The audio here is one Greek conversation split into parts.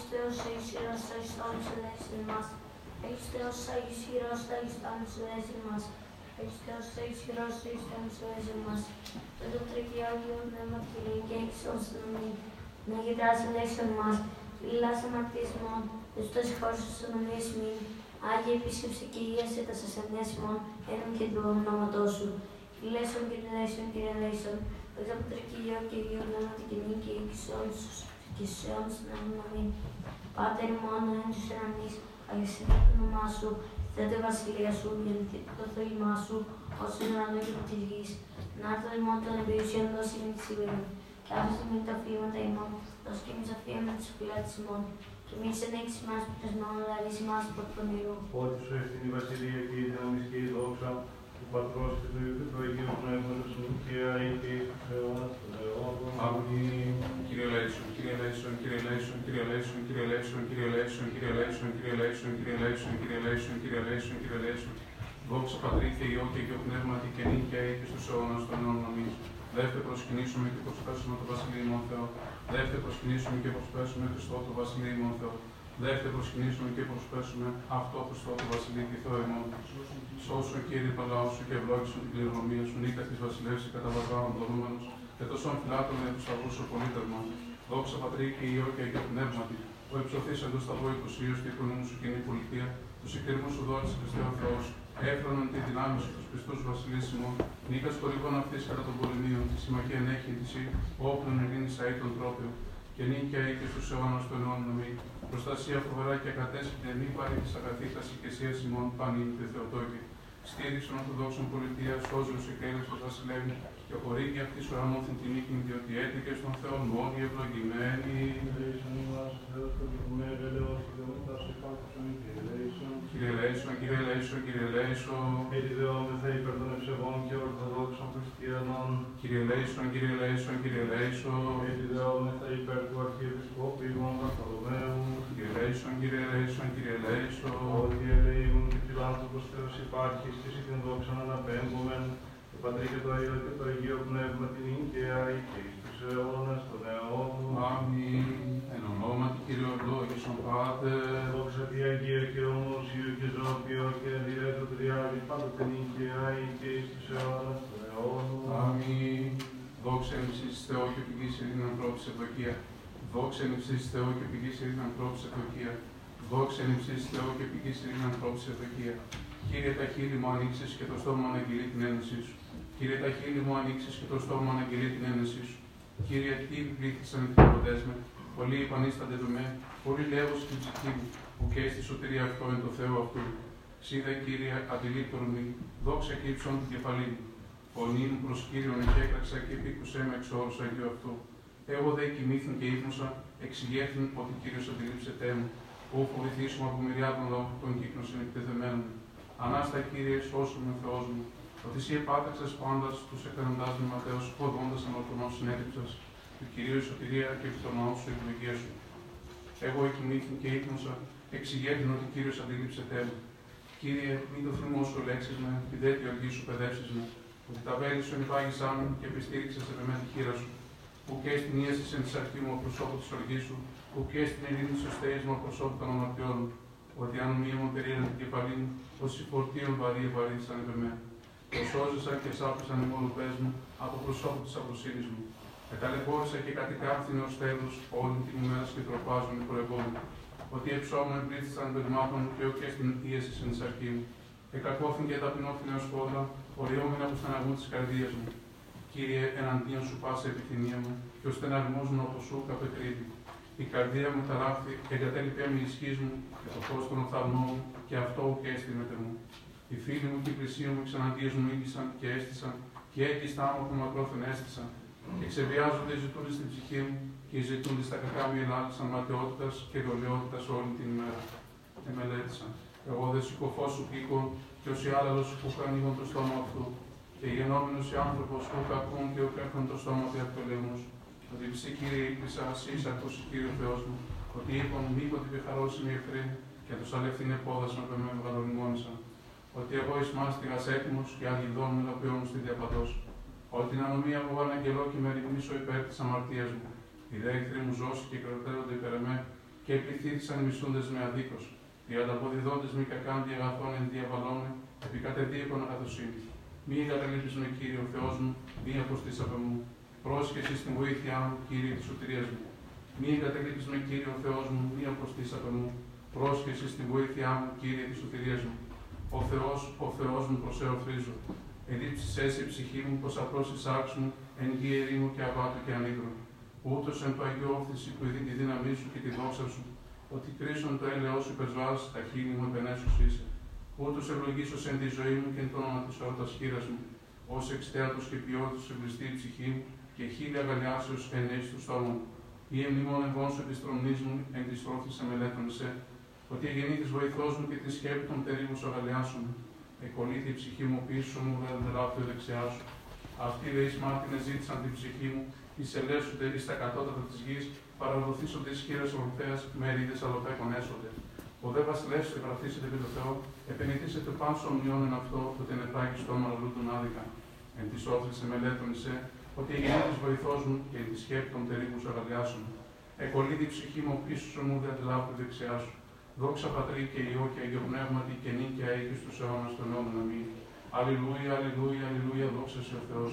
Έχεις Θεός, έχεις χειρός, έχεις τόνους, ελέησον μας. Έχεις Θεός, έχεις χειρός, έχεις τόνους, ελέησον μας. Έχεις Θεός, έχεις χειρός, έχεις τόνους, ελέησον μας. Με το τρίκι Άγιο Πνεύμα Κύριε και έχεις όσον εμείς. Να γεδράσει ελέησον μας. Μιλάς σαν ακτισμό, Χριστός χώρος στον ομοίες μην. Άγιε επίσκεψη και υγείασε τα σας ενέσιμον, ένων και του ονόματός σου. Φιλέσον και ελέησον, Κύριε ελέησον. Μετά από και την κοινή και εξόνσους. Και σε όμως να μην αμήν. Πάτερ ημών, εν τους ουρανείς, αγιασύντα το όνομά σου, θέτε η βασιλείας σου, γεννηθεί το θέλημά σου, ως είναι ουρανό και από της γης. Να έρθω ημών των εμπειρισιών δώσει με της σήμερα. Και άφησε με τα φύγματα ημών, δώσει και εμείς αφία με τις φυλάτες ημών. Και μη σε νέξεις μας που πεσμόν, αλλά ρίση μας από τον ήρου. Ότι σου ευθύνη η βασιλεία και η δύναμη και η δόξα του Πατρός και του Υιού και του Αγίου Πνεύματος μου και αεί και εις τους αιώνας των αιώνων. Αμήν. Κύριε Λέησον, Κύριε Λέησον, Κύριε Λέησον, Κύριε Λέησον, Κύριε Λέησον, Κύριε Λέησον, Κύριε Λέησον, Κύριε Λέησον, Κύριε Λέησον, Κύριε Λέησον, Κύριε Λέησον, Κύριε Λέησον. Δόξα Πατρί και Υιό και Υιό Πνεύματι και νύχια ή και στους αιώνας των αιώνων αμήν. Δεύτε προσκυνήσουμε και προσπέσουμε το Βασιλείο Θεό. Δεύτε προσκυνήσουμε και προσπέσουμε Χριστό το Βασιλείο Θεό. Δεύτε προσκυνήσουμε και προσπέσουμε αυτό Χριστό το Βασιλείο και Θεό ημών. Σώσου Κύριε το λαό σου και ευλόγησον την κληρονομία σου, νίκα τη βασιλεύση κατά βαρβάρων δωρούμενος, και τόσο αμφιλάτων για τους αυγού σου πολίτερμα. Δόξα Πατρί και Υιό και Αγίο Πνεύματι, που υψωθεί εντός σταυρό οικοσίου και οικονομού σου κοινή πολιτεία, τους συγκρίμου σου δόρισε Χριστέ ο Θεός, έφρανον τη δυνάμει σου τους πιστού βασιλίσιμων, νίκας κορυφών αυτής κατά των πολεμίων, τη συμμαχία ενέχει της ή, όπλων ειρήνης αή των τρόπιων, και νίκαια ή και στους αιώνας των αιώνων νομή. Προστασία φοβερά και ακατέσχητη μη πάρει της αγαθήτας οικεσία ημών πανίν και Θεοτόκη. Στήριξη των Ορθοδόξων πολιτείας, σώζουν σε κέλε του βασιλεύει, και χωρίς και αυτή σου αμόθεν την νίκη, διότι έτυχε στον Θεό μόνο η ευλογημένη. μου, όλοι ευλογημένοι. Ελέησον ημάς ο Θεός το κυκουμένο, ελέος η Δεούτας, επάκουσον η Κυρελέησον. Κυρελέησον, Κυρελέησον, Κυρελέησον. Ελιδεόμεθα υπέρ των ευσεβών και ορθοδόξων χριστιανών. Κύριε Λέισον, κύριε Λέισον, κύριε Λέισον, Κυρελέησον. Ελιδεόμεθα υπέρ του Αρχιεπισκόπου Ιωάνν Παπαδομέου. Κυρελέησον, Κυρελέησον, Κυρελέησον. Ότι ελεήμουν και φιλάνθρωπος Θεός υπάρχει, στις ειδήν να αναπέμπομεν. Το Πατρί και το Υιό και το Αγίο Πνεύμα την ίγκαια ή και εις τους αιώνας των αιώνων. Αμήν. Εν ονόματι Κύριε ευλόγησον Πάτερ. Δόξα τη Αγία και ομόσιο και ζώπιο και διέτο τριάδι πάντοτε την ίγκαια ή και εις τους αιώνας των αιώνων. Αμήν. Δόξα εν ψήσεις Θεό και πηγής ειρήνη ανθρώπης ευδοκία. Δόξα εν ψήσεις Θεό και πηγής ειρήνη ανθρώπης ευδοκία. Δόξα εν ψήσεις Θεό και πηγής ειρήνη ανθρώπης ευδοκία. Κύριε τα χείλη μου ανοίξεις και το στόμα μου αγγελεί την ένωσή σου. Κύριε τα χείλη μου ανοίξεις και το στόμα μου αγγελεί την ένωσή σου. Κύριε, τι πλήθησαν οι θεραπευτές με, πολλοί υπανίστανται με με, πολλοί λέγω στην ψυχή μου, που και στη σωτηρία αυτό είναι το Θεό αυτού. Σίδα, Κύριε, αντιλήπτον μη, δόξα και ύψον την κεφαλή μου. Φωνή μου προς Κύριον εκέκραξα και επίκουσέ με εξ όρους Αγίου αυτού. Εγώ δε κοιμήθην και ύπνωσα, εξηγέθην ότι Κύριος αντιλήψετέ μου. Ού φοβηθήσουμε από μυριάδων λόγων των κύκλων συνεκτεθεμένων. Ανάστα Κύριε, σώσου με Θεός μου. Ότι εσύ επάταξες πάντας τους εκκρεμντάς με Ματέος, ποδώντας ανορθωνός συνέδειψας. Του Κυρίου η σωτηρία και επί των ναών σου η ευλογία σου. Εγώ εκοιμήθην και ύπνωσα, εξηγέθην ότι Κύριος αντιλήψετέ μου. Κύριε, μην το θυμό σου λέξεις με, την τέτοια οργή σου παιδεύσεις με, ότι τα βέλη σου ενυπάγησά μου και επιστήριξες με τη χείρα σου, που και στην ίαση εν της αρχή μου προσώπου της οργής σου, που και στην ειρήνη σου στέεις μου προσώπου των αμαρτιών μου, ότι αν μία μου περίεργα την κεφαλή μου, ως η φορτίων βαρύ ευαρύθησαν επ' εμέ. Το σώζεσαν και σάπησαν οι μολοπές μου από προσώπου της αυροσύνης μου. Εταλαιπώρησα και κατηκάρθηνε ως τέλος όλη την ημέρα και τροπάζουν οι προεγόνοι. Ότι εψώμουν εμπλήθησαν πεδμάτων και ο και στην ίαση εν της αρχή μου. Εκακόφην και ταπεινόφθηνε ως πόδα, οριόμενα που στεναγούν της καρδίας μου. Κύριε, εναντίον σου πάσα επιθυμία μου, και ο στεναγμός μου από σου καπεκρύβει. Η καρδία μου ταράχθη και εγκατέλειπε με ισχύς μου και το φως των οφθαλμών μου, και αυτό ουκ έστειμεται μου. Οι φίλοι μου και οι πλησίοι μου ξαναντίες μου ήγησαν και έστησαν, και έγκυστά μου από μακρόθεν έστησαν. Και ξεβιάζονται οι ζητούνται στην ψυχή μου, και οι ζητούνται στα κακά μου ελάλησαν ματαιότητα και δολιότητα όλη την ημέρα. Εμελέτησαν. Εγώ δε συκοφό σου πήκον, και ο άλλος που ανοίγουν το στόμα αυτού. Και γενόμενος οι άνθρωπος που κακούν και ο έχουν το στόμα του από το λαίμος. Ότι ψή Κύριε ήλπισα, ασύς ακούσει Κύριος Θεός μου, ότι είπαν μήποτε πιχαρώσιμοι εχθροί, και τους αλευθύνε πόδασμα που με μεγαλονιμόνισαν. Ότι εγώ εις μάστιγας έτοιμος και αγγελδόν με μου στη διαπαντός. Ότι την ανομία μου αναγγελώ και με ρυθμίσω υπέρ της αμαρτίας μου. Οι δε εχθροί μου ζώσει και κρατέρονται υπέρ εμέ, και επιθύθησαν οι μισούντες με αδίκως. Οι ανταποδιδόντες μη κακάντι αγαθών εν διαβαλώνε, επί κατεδίεκον αγαθοσύνη. Μη εγκαταλείπεις με Κύριε ο Θεός μου, μη αποστείς από μου. Πρόσχεση στην βοήθειά μου, Κύριε της σωτηρίας μου. Μη εγκαταλείπεις με Κύριε ο Θεός μου, μη αποστείς από μου. Πρόσχεση στην βοήθειά μου, Κύριε της σωτηρίας μου. Ο Θεός, ο Θεός μου προσεοφρίζω. Εδίψεις εσύ ψυχή μου, πως απλώς εισάξου μου, εν γη ερήμου και αβάτου και ανίκρο. Ούτως εν το Αγίο Όφθηση που ειδεί τη δύναμή σου και τη δόξα σου, ότι κρίσον το έλεος σου υπεσβάς, τα χείλη μου επενέσους είσαι. Ούτως ευλογήσος εν τη ζωή μου και εν το όνομα της όρτας χείρας μου, ως εξτέατος και ποιότητος εμπληστή η ψυχή μου και χίλια αγαλιάσεως εν έστω του στόμα μου. Ή εμνημόν εγώ σου επιστρομνής μου εν της στρόφης σε, ότι εγεννήθης βοηθός μου και τη σκέπη των τερίγων σου αγαλιάσουν. Εκολύθη η ψυχή μου πίσω μου, δεν δελάφθη δεξιά σου. Αυτοί δε εις μάρτυνες ζήτησαν την ψυχή μου, εις ελέσσονται εις τα κατώτατα της γης, παραδοθήσονται εις χείρες ορθέας, μερίδες αλοπέκων έσονται. Ο δε βασιλεύς του εγγραφήσετε επί το Θεό, επενηθήσετε πάνω στον μειών εν αυτό, το τενετάκι στο όνομα τον άδικα. Εν της όφηση μελέτων είσαι, ότι εγεννήθης βοηθός μου και εν της σκέπη των τερίγων σου αγαλιάσουν. Εκολύθη η ψυχή μου πίσω σου μου, δεν αντιλάβω δεξιά σου. Δόξα Πατρί και Υιό και Αγίο Πνεύματι και νίκαια έχει στους αιώνας των αιώνων αμήν. Αλληλούια, αλληλούια, αλληλούια, δόξα σε ο Θεός.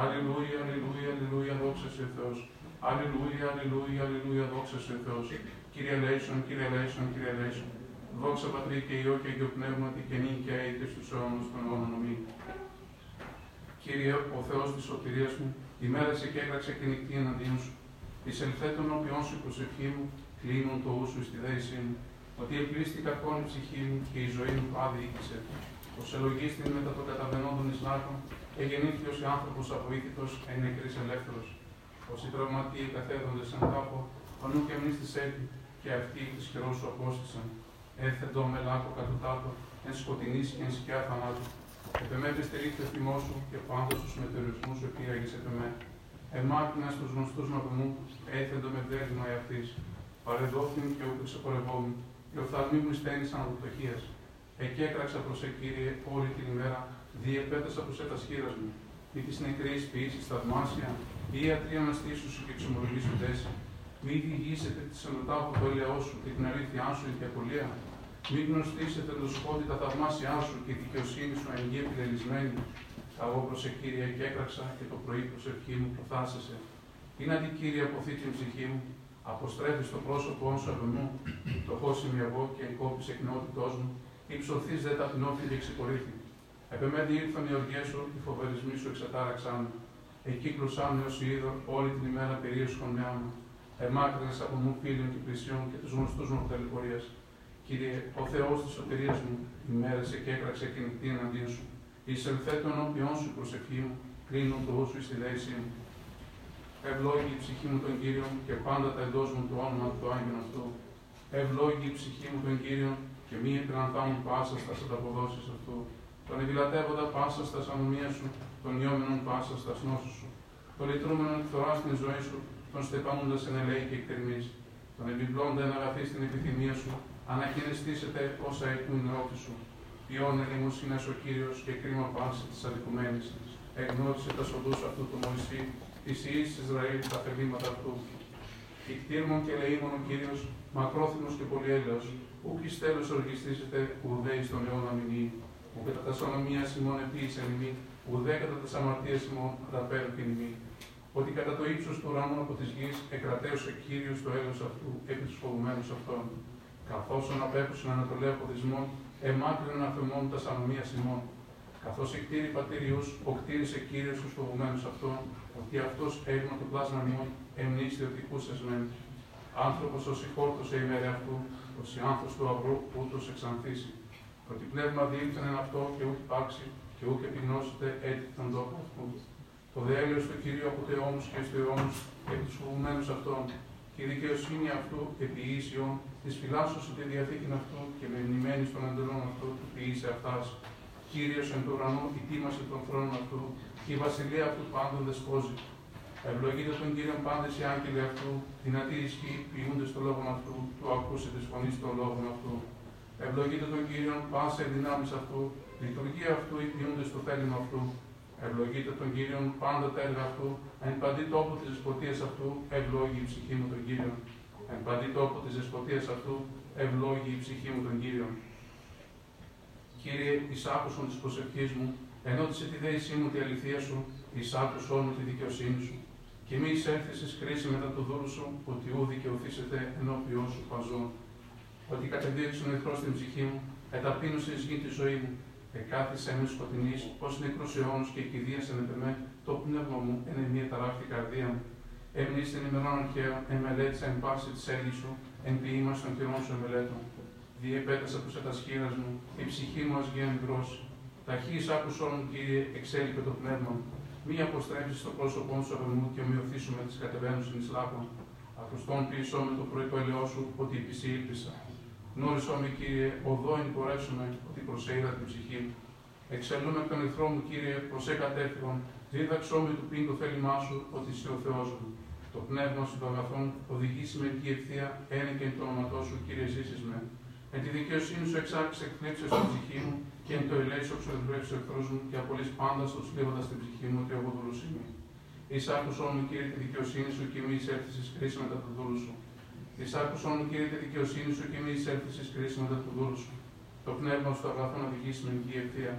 Αλληλούια, αλληλούια, αλληλούια, δόξα σε ο Θεός. Αλληλούια, αλληλούια, αλληλούια, δόξα σε ο Θεός. Κύριε Λέισον, Κύριε Λέισον, Κύριε Λέισον. Δόξα Πατρί και Υιό και Αγίο Πνεύματι και νίκαια έχει στους αιώνας των αιώνων αμήν. Κύριε, ο Θεός της σωτηρίας μου, ημέρασε και έγραψε και νυχτή εναντίον σου. Εισελθέ των όποιων σου προσευχή μου, κλείνουν το ούσου στη δέησή μου ότι επλήστηκα η ψυχή μου και η ζωή μου πάδι οίκησε. Ο ελογίστην μετά το καταβενόντων εις λάκων, εγεννήθηκε ως άνθρωπος αβοήθητος, εν νεκρής ελεύθερος. Όσοι τραυματίοι καθέδονται σαν τάπο, ο νου και εμείς της έτη, και αυτοί της χειρός σου απόστησαν. Έθετο με λάκκο κατ' τάπο, εν σκοτεινής και εν σκιά θανάτου. Επεμέτε στηρίχτε ο θυμός σου και πάντως τους μετεωρισμούς σου επήραγες επεμέ. Εμάκινα στους γνωστούς μου, έθεντο με δέσμα εαυτής. Παρεδόθην και ούτε ξεπορευόμουν, και οφθαλμοί μου στένησαν από πτωχία. Εκεί έκραξα προς Κύριε όλη την ημέρα, διεπέτασα προς έτα χείρα μου. Μη τη νεκρή ποιήση θαυμάσια, ή ιατρή αναστήσου σου και εξομολογήσου τέσσερα. Μη διηγήσετε τη ενωτάπου το έλεό σου και την αλήθειά σου η απολία. Μη γνωστήσετε το σκότι τα θαυμάσια σου και η δικαιοσύνη σου αιγή επιλελισμένη. Εγώ προς Κύριε και έκραξα και το πρωί προς ευχή μου προθάσεσαι. Είναι αντικύρια αποθεί την ψυχή μου, αποστρέφεις το πρόσωπό σου από μου, το είμαι εγώ και εγκόπησε εκνότητό μου, υψωθεί δε ταπεινώθη και ξεπορήθη. Επεμέντη ήρθαν οι οργές σου, οι φοβερισμοί σου εξατάραξαν. Εκεί κλουσάν έως είδο όλη την ημέρα περίεργο σκονιά μου. Εμάκρυνες από μου φίλων και πλησιών και τους γνωστούς μου τελεπορία. Κύριε, ο Θεός της σωτηρίας μου, ημέρεσε και έκραξε και νυχτή εναντίον σου. Εισελθέ των όποιον σου προσευχή μου, κλείνω το όσο στη δέση μου. Ευλόγη η ψυχή μου τον Κύριο και πάντα τα εντός μου το όνομα του Άγιον αυτού. Ευλόγη η ψυχή μου τον Κύριο και μη επιναντάμουν πάσα στα ανταποδόσει αυτού. Τον επιλατεύοντα πάσα στα ανομία σου, τον ιόμενον πάσα στα νόσου σου. Τον λυτρούμενον εκθορά στην ζωή σου, τον στεπάνοντα εν ελέη και εκτερμής. Τον επιπλώντα εν αγαθή στην επιθυμία σου, ανακαινιστήσετε όσα έχουν νεότη σου. Ποιόν ελεημοσύνε ο κύριος και κρίμα πάση της αδικουμένης. Εγνώρισε τα σοδού αυτού του Μωυσή της ιή Ισραήλ τα θελήματα αυτού. Ικτήρμον και λεήμον ο κύριο, μακρόθυμος και πολυέλαιο, ούκ ει τέλο οργιστήσετε ουδέ στον αιώνα μηνύ, που κατά τα σωνομία ημών επίησε νημή, ουδέ κατά τα αμαρτία ημών ανταπέρουν την νημή. Ότι κατά το ύψος του ουρανού από της γης εκρατέωσε κύριος το έλεο αυτού επί τους φοβουμένους αυτών. Καθώς απέχουσαν ανατολέ αποδισμών, εμάκρυναν αφημών τα σανομία ημών καθώς εκτήρη πατήριους, ο κτήρισε κύριος τους φοβουμένους αυτών, ότι αυτός έγνω το πλάσμα μου εμνήστη ότι κούσες μεν. Άνθρωπος όσοι χόρτωσε η μέρα αυτού, όσοι άνθρωπος του αυρού, ούτως εξανθήσει. Ότι πνεύμα διήλθεν εν αυτό και ούκ υπάρξει, και ούκ επιγνώσετε έτσι τον τόπο αυτού. Το δέλειο του κυρίου από αιώνου και στους αιώνου επί τους φοβουμένους αυτών, και η δικαιοσύνη αυτού επί ίσιον, της φυλάσσωση τη διαθήκη αυτού και με μνημένη των εντολών αυτού, του ποιήσε αυτάς Κύριος εν του ουρανού, η τίμαση των θρόνων αυτού, και η βασιλεία αυτού πάντων δεσπόζει. Ευλογείτε τον Κύριο πάντες οι άγγελοι αυτού, δυνατοί ισχύ, ποιούνται στο λόγο αυτού, του ακούσε τη φωνή των λόγων αυτού. Ευλογείτε τον Κύριο πάσα οι δυνάμεις αυτού, λειτουργία αυτού, οι ποιούνται στο θέλημα αυτού. Ευλογείτε τον Κύριον πάντα τα έργα αυτού, εν παντή τόπο της δεσποτείας αυτού, ευλόγη η ψυχή μου τον Κύριον. Εν παντή τόπο της δεσποτείας αυτού, ευλόγη η ψυχή μου τον Κύριον. Κύριε, εις άκουσον της προσευχής μου, ενώτισε της δέησή μου τη αληθεία σου, εις άκουσον μου τη δικαιοσύνη σου. Και μη εισέλθεις εις κρίση μετά του δούλου σου, ότι ού δικαιωθήσετε ενώπιόν σου παζών. Ότι κατεδίωξε ο εχθρός στην ψυχή μου, εταπείνωσες εις γη τη ζωή μου, εκάθισε με σκοτεινής, ως νεκρός αιώνος και κηδίασεν επ' εμέ, το πνεύμα μου, εν μία ταράχτη καρδία μου. Έμεινες στην ημερών αρχαίων, εμελέτησα εν πάση της έργης σου, εν ποιήμα των χειρών σου εμελέτων διεπέτασα τους ετασχήρας μου, η ψυχή μου ας γίνει δρόση. Ταχύς άκουσον, Κύριε, εξέλιπε το πνεύμα μου. Μη αποστρέψεις το πρόσωπό σου από μου και ομοιωθήσου με τις κατεβαίνουσιν εις λάπων. Ακουστών πίσω με το πρωί το ελαιό σου, ότι επισή ήλπισα. Γνώρισό με, Κύριε, οδό εν πορεύσουμε, ότι προσέειδα την ψυχή μου. Εξελούμε από τον εχθρό μου, Κύριε, προς εκατέφυγον. Δίδαξό με του πίν το θέλημά σου, ότι είσαι ο Θεός μου. Το πνεύμα σου των αγαθών οδηγήσει με εκεί ευθεία, ένα και εν το όνοματό σου, Κύριε, ζήσεις με. Εν τη δικαιοσύνη σου εξάρτησε εκπλήψε στην ψυχή μου και εν το ελέησο σου εκπλήψε ο εχθρό μου και απολύσει πάντα στο σλίβοντα την ψυχή μου ότι εγώ δουλουσίμη. Εις άκουσον μου, Κύριε, τη δικαιοσύνη σου και μη εισέλθεις εις κρίση μετά του δούλου σου. Εις άκουσον μου, Κύριε, τη δικαιοσύνη σου και μη εισέλθεις εις κρίση μετά του δούλου σου. Το πνεύμα σου αγαθό να οδηγήσει με εκεί ευθεία.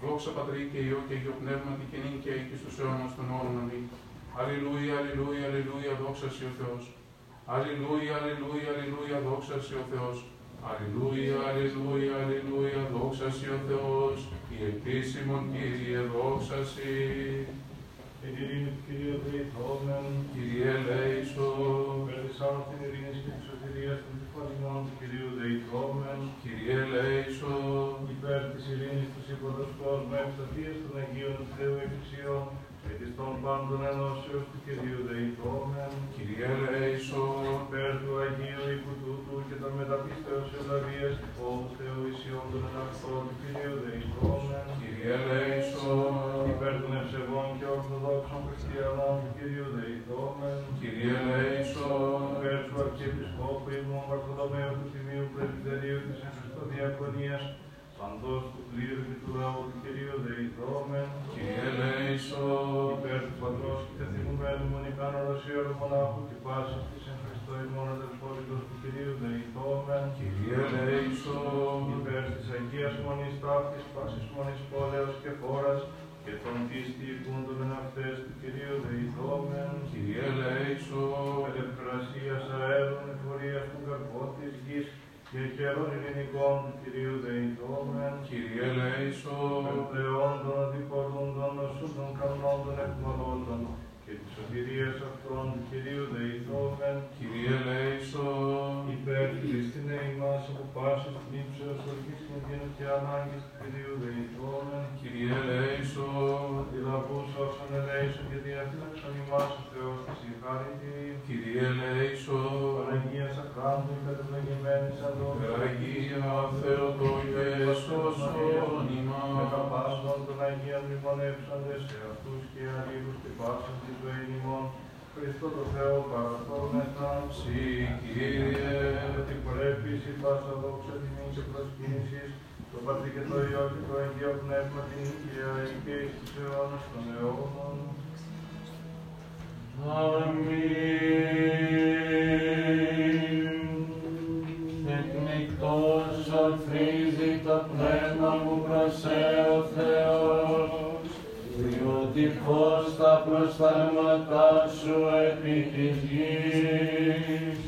Δόξα Πατρί και Υιό και Υιό Πνεύμα και κοινή και εκεί στους αιώνας των όρων αμήν. Αλληλούια, αλληλούια, αλληλούια, δόξα σε ο Θεός. Αλληλούια, αλληλούια, αλληλούια, δόξα σε ο Θεός. Αλληλούια, αλληλούια, αλληλούια, δόξα σοι ο Θεός, η επίσημον Κύριε δόξα σοι. Την ειρήνη του Κυρίου Δεϊθόμεν, Κύριε ελέησον, περδισάν την ειρήνη και της σωτηρίας των τυφανινών του Κυρίου Δεϊθόμεν, Κύριε ελέησον, υπέρ της ειρήνης τους υποδοσκός με ευσταθίες των Αγίων του Θεού Εκκλησιών, και της των πάντων ενώσεως του Κυρίου Δεϊθόμεν, Κύριε ελέησον, υπέρ του Αγίου οίκου τούτου και των μεταπίστεως ευλαβίας του φόβου Θεού ισιών των εναυτών του Κυρίου Δεϊθόμεν, Κύριε ελέησον, υπέρ των ευσεβών και ορθοδόξων χριστιανών του Κυρίου Δεϊθόμεν, Κύριε ελέησον, υπέρ του Αρχιεπισκόπου ημών Βαρθολομαίου του Τιμίου Πρεσβυτερίου της εν Χριστώ Διακονίας, παντός του κλήρου και του λαού του Κυρίου Δεϊθόμεν, Κύριε ελέησον, υπέρ του Πατρός και τεθυμουμένου μονικάνου Ρωσίωρου μονάχου και πάσης της εν Χριστώ ημών αδελφότητος του Κυρίου Δεϊθόμεν, Κύριε ελέησον, υπέρ της Αγίας Μονής Ταύτης, πάσης Μονής Πόλεως και Φόρας, και των πίστη υπούντων εν αυτές του Κυρίου Δεϊθόμεν, Κύριε ελέησον, ελευθερασίας αέρων εφορίας του καρπό της γης και καιρών ειρηνικών του Κυρίου Δεϊθόμεν, Κύριε ελέησον, Εμπλεόντων, αντιπολούντων, οσούντων, κανόντων, εκμολόντων και της σωτηρίας αυτών του Κυρίου Δεϊθόμεν, Κύριε ελέησον, υπέρ Χριστίνε ημάς από πάσης νύψεως ορκής κινδύνου και ανάγκης του Κυρίου Δεϊθόμεν, Κύριε ελέησον, αντιλαβούς όσων ελέησον και διαφύλαξον ημάς ο Θεός της συγχάρητη, Κύριε ελέησον, Παναγία Σακράντου, κατευλογημένης αδόφης, Αγία Θεοτόκε σώσον με ημάς. τα πάσχον των Αγίων μνημονεύσαντες σε αυτούς και αλλήλους και πάσχον της ζωήν ημών, Χριστό το Θεό παραθόμεθα, Συ Κύριε, ότι πρέπει η πάσα δόξα τιμή και προσκύνησης, το Πατρί και το Υιό και το Αγίο Πνεύμα την Οικία και εις τους αιώνας των αιώνων. Αμήν. Φως τα προστάγματά σου επί της γης.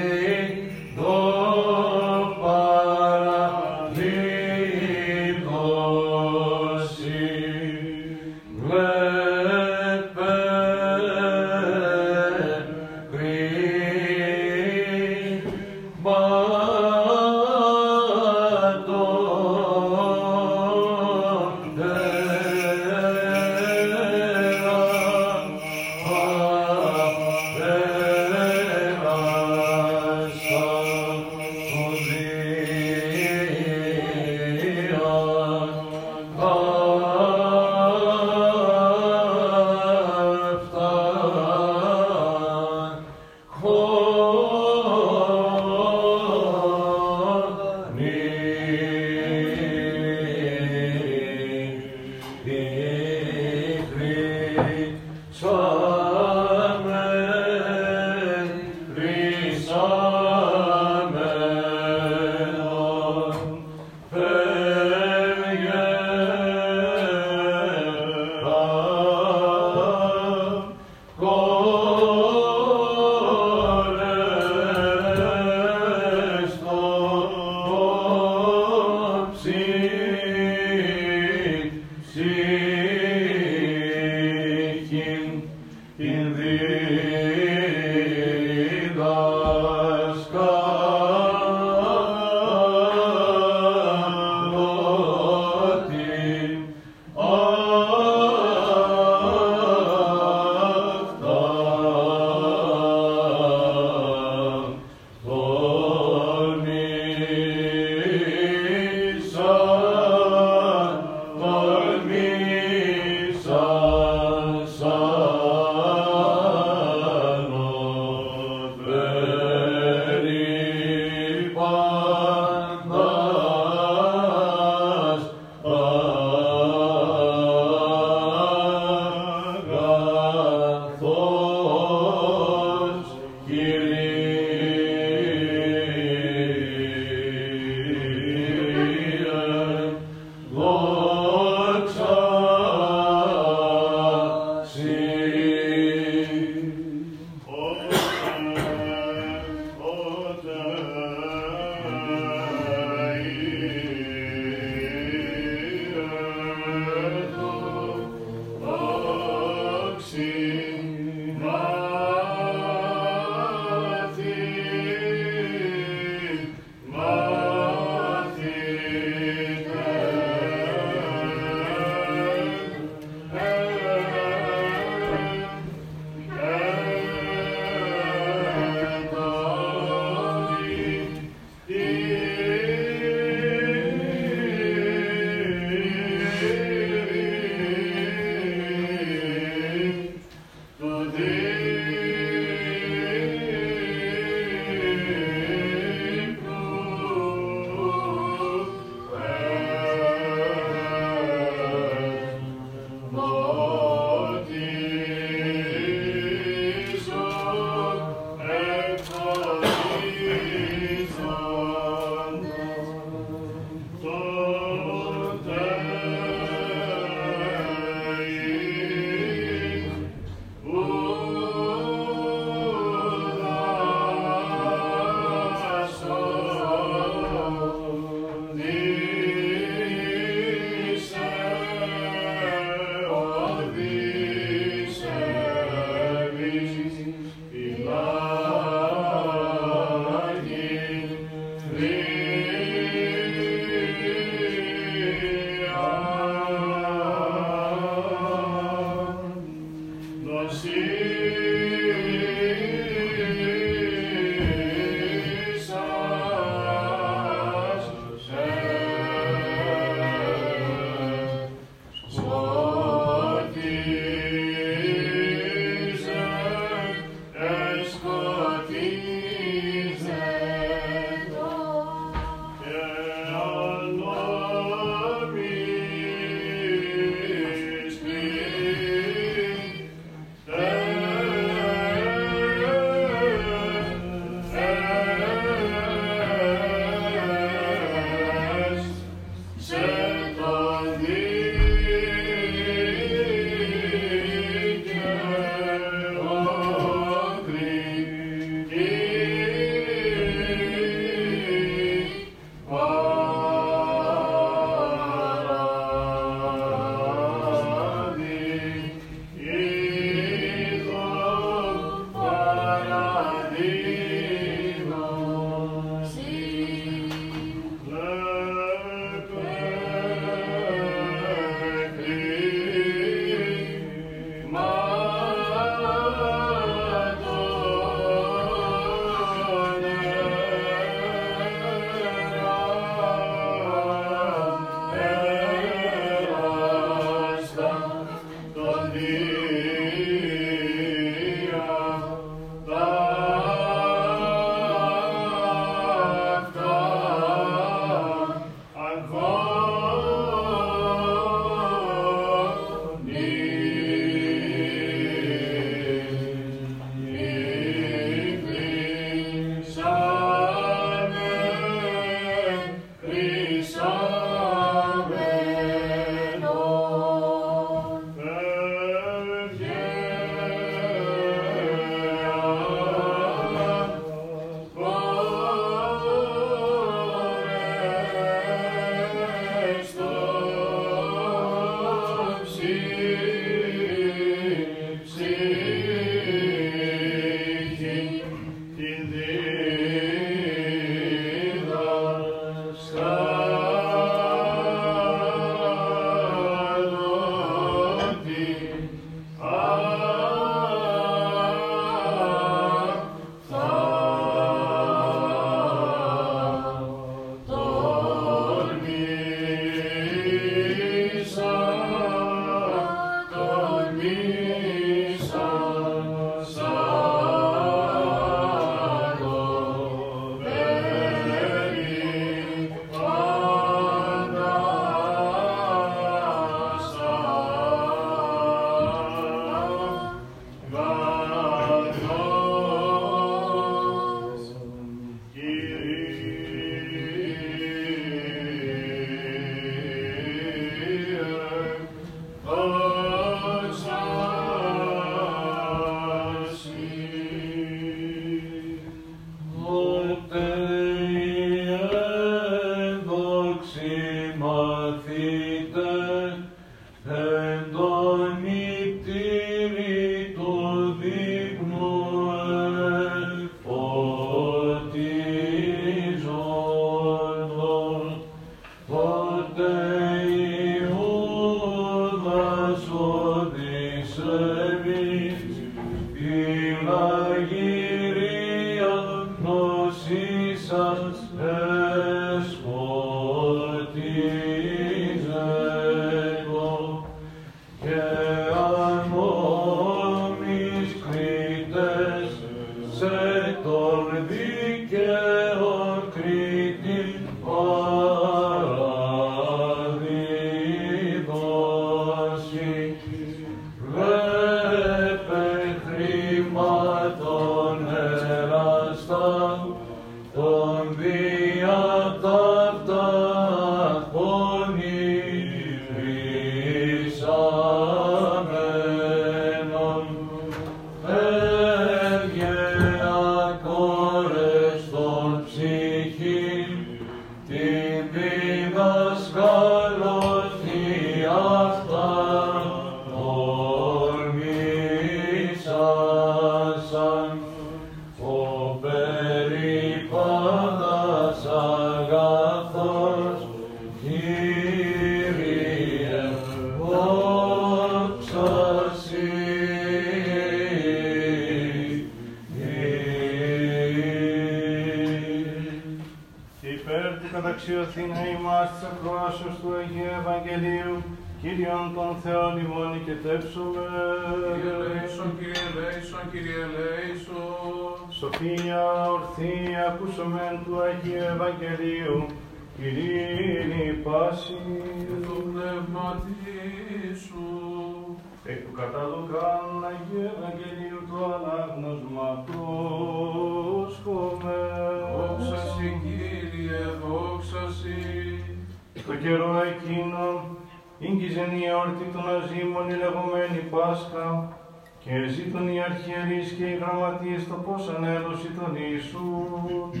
Ζήτων οι αρχιερείς και οι γραμματείες το πώς ανέλωση τον Ιησούς,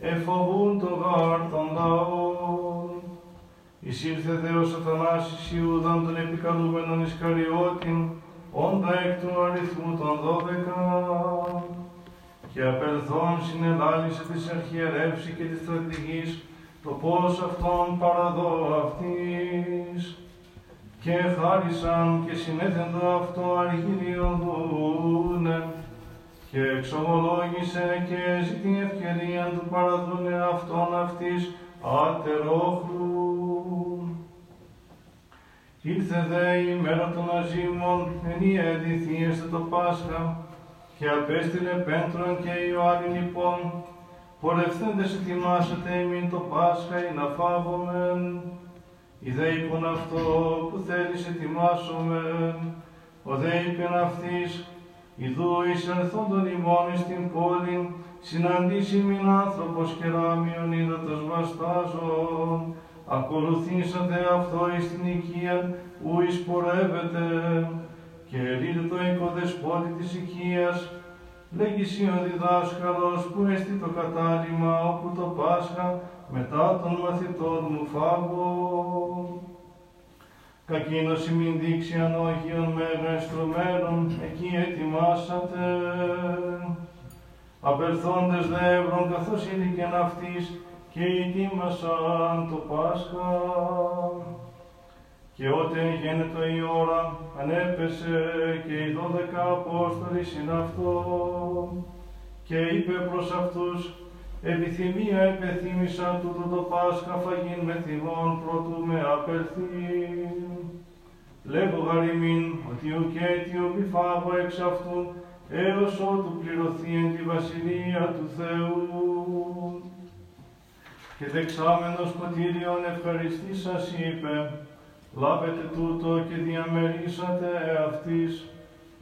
εφοβούν το γάρ των λαών. Εισήλθε δε ο σατανάς εις Ιούδαν τον επικαλούμενον Ισκαριώτην, όντα εκ του αριθμού των δώδεκα. Και απελθόν συνελάλησε της αρχιερεύσης και της στρατηγής, το πώς αυτόν παραδώ αυτής. Και χάρισαν και συνέθεντο αυτό αργυρίον δούνε, και εξομολόγησε και ζητή ευκαιρία του παραδούνε αυτόν αυτής ατερόχλου. Ήλθε δε η μέρα των αζήμων, ενία εδηθίεστε το Πάσχα, και απέστειλε Πέντρον και Ιωάννη λοιπόν, πορευθέντες ετοιμάσετε ημίν το Πάσχα ή να φάβομεν. Η δε είπον αυτό που θέλεις ετοιμάσομεν, ο δε είπεν αυτής, Ιδού εισελθόν των ημών εις την πόλη, συναντήσει μην άνθρωπος και ράμιον ύδατος βαστάζων, ακολουθήσατε αυτό εις την οικία, ου εισπορεύεται, και ρείτε το οικοδεσπότη της οικίας, λέγει ο διδάσκαλος που έστι το κατάλημα όπου το Πάσχα μετά των μαθητών μου φάγω. Κακίνος ημίν δείξει ανώγιον μέγα εστρωμένων, εκεί ετοιμάσατε. Απελθόντες δε εύρων καθώς ήλικεν αυτής και ετοίμασαν το Πάσχα. Και ότε γένετο η ώρα, ανέπεσε και οι δώδεκα Απόστολοι συν αυτό. Και είπε προς αυτούς, επιθυμία επεθύμησα τούτο το Πάσχα φαγήν με θυμών προτού με απελθεί. Λέγω γαριμήν ότι ο κέτιο μη φάγω εξ αυτού, έως ότου πληρωθεί εν τη βασιλεία του Θεού. Και δεξάμενος ποτήριον ευχαριστή σας είπε, λάβετε τούτο και διαμερίσατε αυτής.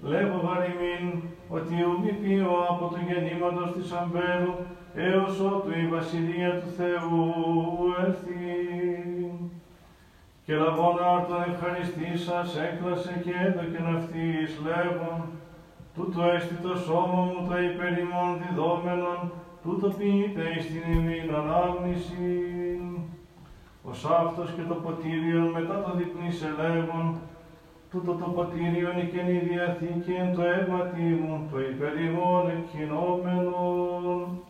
Λέγω γαριμήν ότι ουδή πίω από το γεννήματος της αμπέλου έως ότου η βασιλεία του Θεού έρθει. Και λαβών άρτον ευχαριστή σας έκλασε και έδωκεν αυτής λέγον, τούτο έστι το σώμα μου το υπερ ημών διδόμενον, τούτο ποιείται εις την ημίν ανάγνηση. Ο σάφτος και το ποτήριον μετά το διπνής ελέγον, τούτο το ποτήριον η καινή διαθήκη εν το αίματι μου, το υπερ ημών εκκοινόμενον.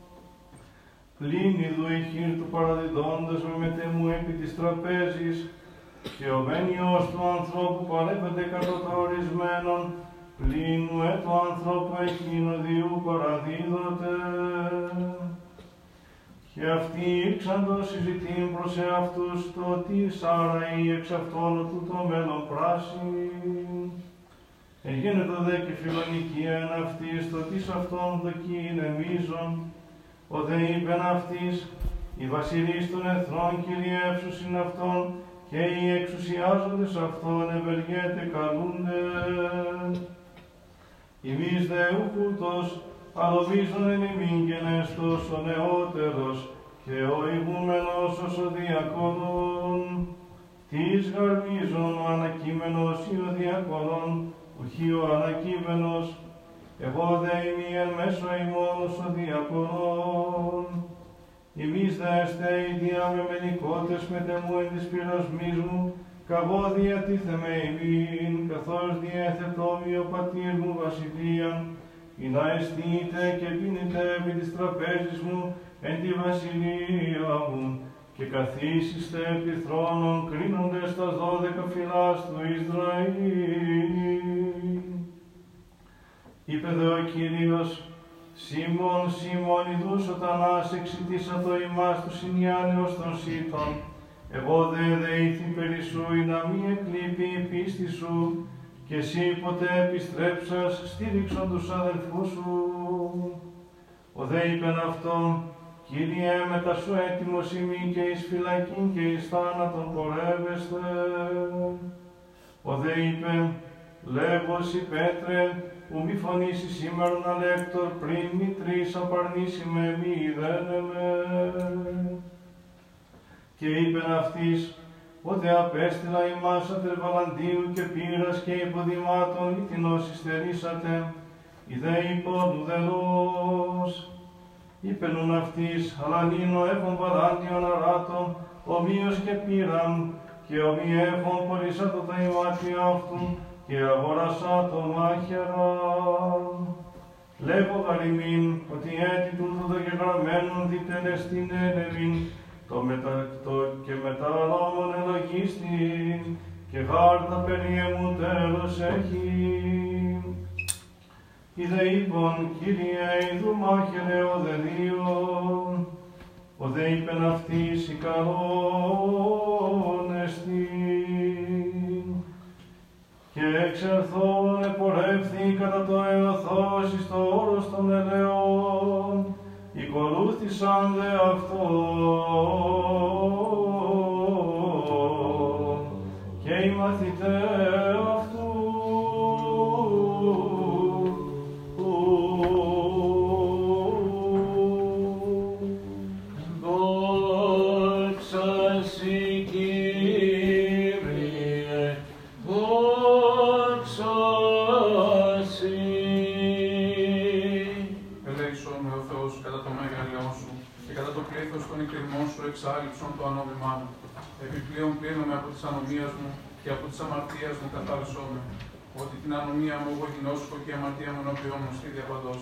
Πλην ιδού η χείρ του παραδιδόντος με μετεμού επί της τραπέζης, και ο μένιος του ανθρώπου παρέπεται κατά τα ορισμένων, πλην ουέ του ανθρώπου εκείνο διού παραδίδοτε. Και αυτοί ήξαντο συζητήν προς εαυτούς το τι σάρα ή εξ αυτόν του το μέλλον πράσι. Εγένετο δε και φιλονικία εν αυτής το τι σ' αυτόν δοκεί είναι μείζον, ο δε είπεν αυτής, οι βασιλείς των εθνών κυριεύσουσιν αυτών και οι εξουσιάζοντες αυτών ευεργέτε καλούνται. Ημείς δε ούκουτος, αλοβίζον εν ημίν γενέστος ο νεότερος και ο ηγούμενος ως ο διακόνων. Τις γαρμίζων ο ανακείμενος ή ο διακόνων, ουχή ο ανακείμενος, εγώ δε είμαι εν μέσω ημώνος ο διακόνων. Ημείς δε εστε οι διαμεμενικότες μετεμού εν της πειρασμής μου, καγώ διατίθεμε ημίν, καθώς διέθετο μη ο πατήρ μου βασιλείαν, ή να εστείτε και πίνετε επί της τραπέζης μου εν τη βασιλεία μου, και καθίσιστε επί θρόνων κρίνοντες τα δώδεκα φυλάς του Ισραήλ. Είπε δε ο Κύριος, Σίμων, Σίμων, ιδούς οτανάς εξητήσατο ημάς του συνιάνεως των σύτων, εγώ δε δεήθη περί σου, ή να μη εκλείπει η πίστη σου, και εσύ ποτέ επιστρέψας στήριξον τους αδελφούς σου. Ο δε είπεν αυτόν, Κύριε, μετά σου έτοιμος ημί και εις φυλακήν και εις θάνατον πορεύεστε. Ο δε είπε, Λέγος η Πέτρε, που μη φωνήσει σήμερα να λέκτορ πριν μη τρεις απαρνήσει με μη είδενε με. Και είπεν αυτής, ότι απέστειλα ημάς ατερβαλαντίου και πύρας και υποδημάτων ηθινός υστερήσατε, η δε υπόδου δελός. Είπενουν αυτής, αλλά νύνω έχουν βαλάντιον αράτων, ομοίως και πήραν, και ομοί έχουν πολύσατο τα ημάτια αυτού, και αγορασά το μάχαιρα. Λέγω γαριμήν, ότι έτη τούτο το γεγραμμένον διτελεστήν έλευην, το, μετα, το και μετά νόμον ελογίστην, και χάρτα περί εμού τέλος έχει. Είδε είπον, Κύριε, είδου μάχαιρε ο δε δύο, ο δε είπεν αυτής η καλόν εστίν. Και εξερθόν επορεύθη κατά το εωθός εις το όρος των ελαιών, οικολούθησαν δε αυτόν της ανομίας μου και από της αμαρτίας μου καθάρισό με. Ότι την ανομία μου εγώ γινώσκω και η αμαρτία μου ενώπιόν μου στη διαπαντός.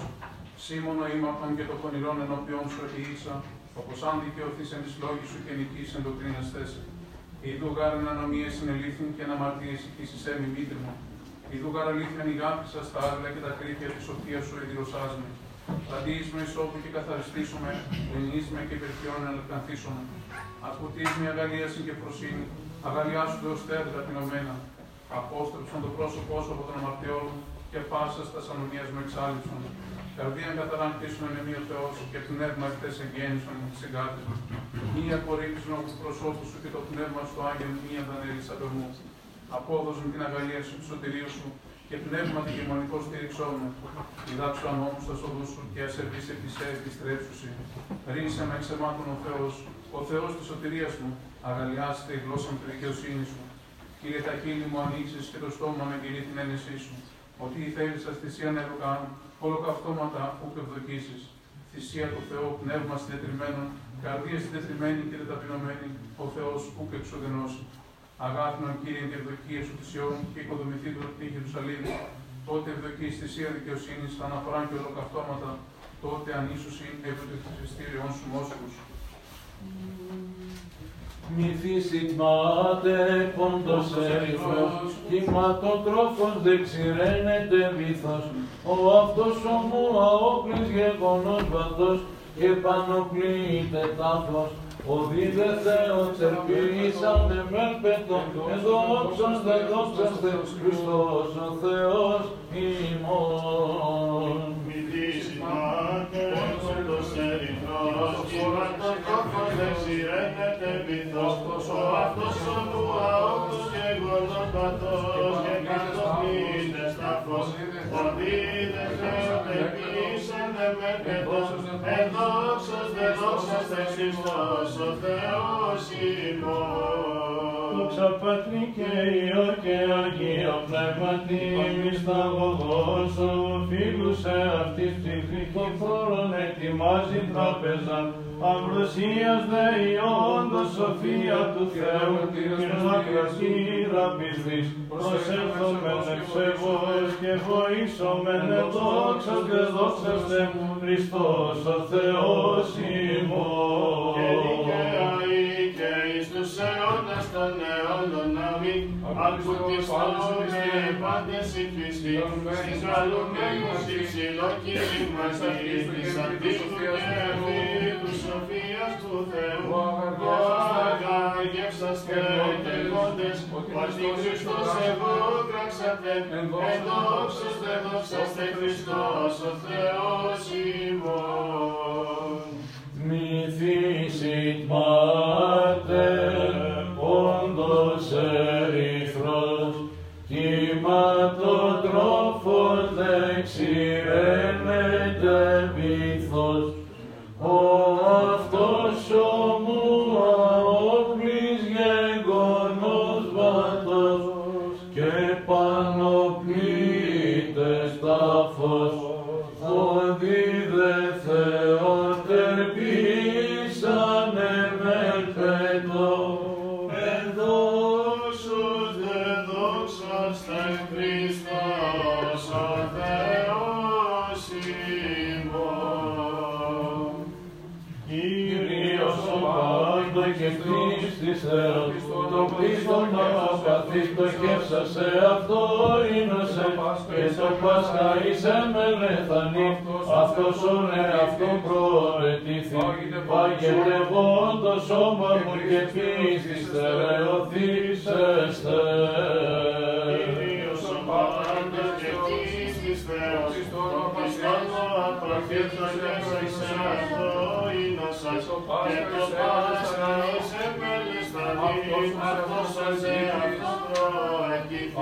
Σήμωνο ήμαρτον και το πονηρόν ενώπιόν σου επιήσα, όπως αν δικαιωθείς εν της λόγης σου και νικείς εν δοκτρίνας θέση. Ιδού γάρεν ανομίες συνελήφθην και αναμαρτίες οικήσεις έμει μήτρη μου. Ιδού γάρ αλήθειαν η γάπη σας τα άγλα και τα κρύφια της σοφίας σου εδηλωσάς με. Αντίεις με εισόδου και καθαριστήσουμε, ενείς με και υπερπιών ελευθανθήσουμε. Ασκουτείς με αγαλίαση και προσύνη, αγαλιάσου ως τέρ ταπεινωμένα. Απόστρεψον το πρόσωπό σου από τον αμαρτιό μου και πάσα στα ανομίας μου εξάλληψον. Καρδίαν καθαράν πίσω εν εμεί ο Θεός και πνεύμα χτες εγγέννησον με τις εγκάτες μου. Μία απορρίψουν από του προσώπου σου και το πνεύμα στο Άγιο μία δανέλης μου. Απόδοσον την αγαλία σου του σωτηρίου σου και πνεύμα την γεμονικό στήριξό μου. Διδάξου ανώμου στα σοδού σου και ασερβείς επισέ επιστρέψουσι. Ρίσε με εξεμάτων ο Θεός, ο Θεός της σωτηρίας μου, αγαλιάστε η γλώσσα με τη δικαιοσύνη σου. Κύριε τα χείλη μου ανοίξεις και το στόμα με κηρύ την ένεσή σου. Ότι η θέλει σας θυσία να ευρωκάνουν, ολοκαυτώματα ούκ ευδοκίσεις. Θυσία του Θεού, πνεύμα συντετριμένων, καρδία συντετριμένη και ταπεινωμένη, ο Θεός ούκ εξοδενώσει. Αγάπηνον Κύριε την ευδοκία σου θυσιών και οικοδομηθεί του την Ιερουσαλήμ. Τότε ευδοκεί θυσία δικαιοσύνη, αναφορά και ολοκαυτώματα, τότε ανίσουσι επί του θυσιστήριων σου μόσχους. Μη φύσιτ μάτε πόντος ερυθρός, κυματοτρόφος δεξιραίνεται βήθος, ο αυτός ομού αόπλης γεγονός βατός και πανοπλείται τάφος, ο δίδε Θεό τσερπίσαμε με πέτο, εδόξαστε, δόξαστε, Χριστός ο Θεός ημών. Μη δύσεις μάτες, όντως ερυθρός, κύματοκόφος βήθος, ο αυτός ο μου αόκτος και γονοπατός και κατοπλήτες τα φως, οδίδες δεοπεπίσαν εμετετός, εδόξος δε δόξας τε Χριστός, ο Θεός ημών. Δόξα Πατρί και Υιό και Αγίο Πνεύματι, μυσταγωγός ο φίλους εαυτής ψυχή και φόρων ετοιμάζει τράπεζα, αμβροσίας δε ιόντος σοφία του Θεού, πυρμάκραση ραπιστής, προσέλθομεν ευσεβώς και βοήσομεν εδόξας δε δόξας δε Χριστός ο Θεός ημών. Και δικαίοι και εις τους αιώνας των αιώνων αμήν, ακουτιστώνε πάντες οι Χριστοί, στις καλουμένους υψηλό κήρυγμα της αντίστου και του σοφίας του Θεού, ο αγάγευσαστε τελώντες, ότι Χριστός εγώ κράξατε, ενδόξος δε δόξαστε Χριστός ο Θεός ημών. Μυθίσιτ Πάτερ, όντως κύματοτρόφος δεξιραίνεται βήθος, ο πίστης Θεός, το πίστον να παθείς το χεύσα σε αυτό είνωσε, και το Πάσχα είσαι με ρεθανή, αυτός ο αυτό προετήθη, πάγεται βόν το σώμα μου και πίστης θερεωθήσεστε. Κύριος ο πάντων και πίστης Θεός, το πιστόνο απροφήτως και σε αυτό είναι σας, και το Πάσχα είσαι μελιστανή, αυτός σε αυτό προετήθης,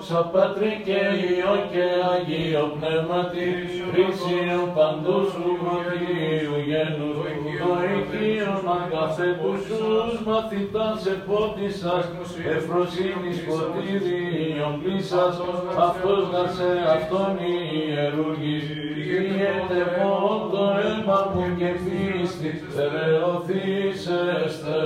Δόξα Πατρί και Υιό και Αγίο Πνεύματι, χρήσιον παντού σου Αγίου γένους, το οικείον αγαθετούσους μαθητάς επότισας, ευπροσύνης ποτήριον πλήσας, αυτός να σε αυτόν ιερούργης, Κύριε μόνο το αίμα μου και πίστη, θερεωθήσεστε.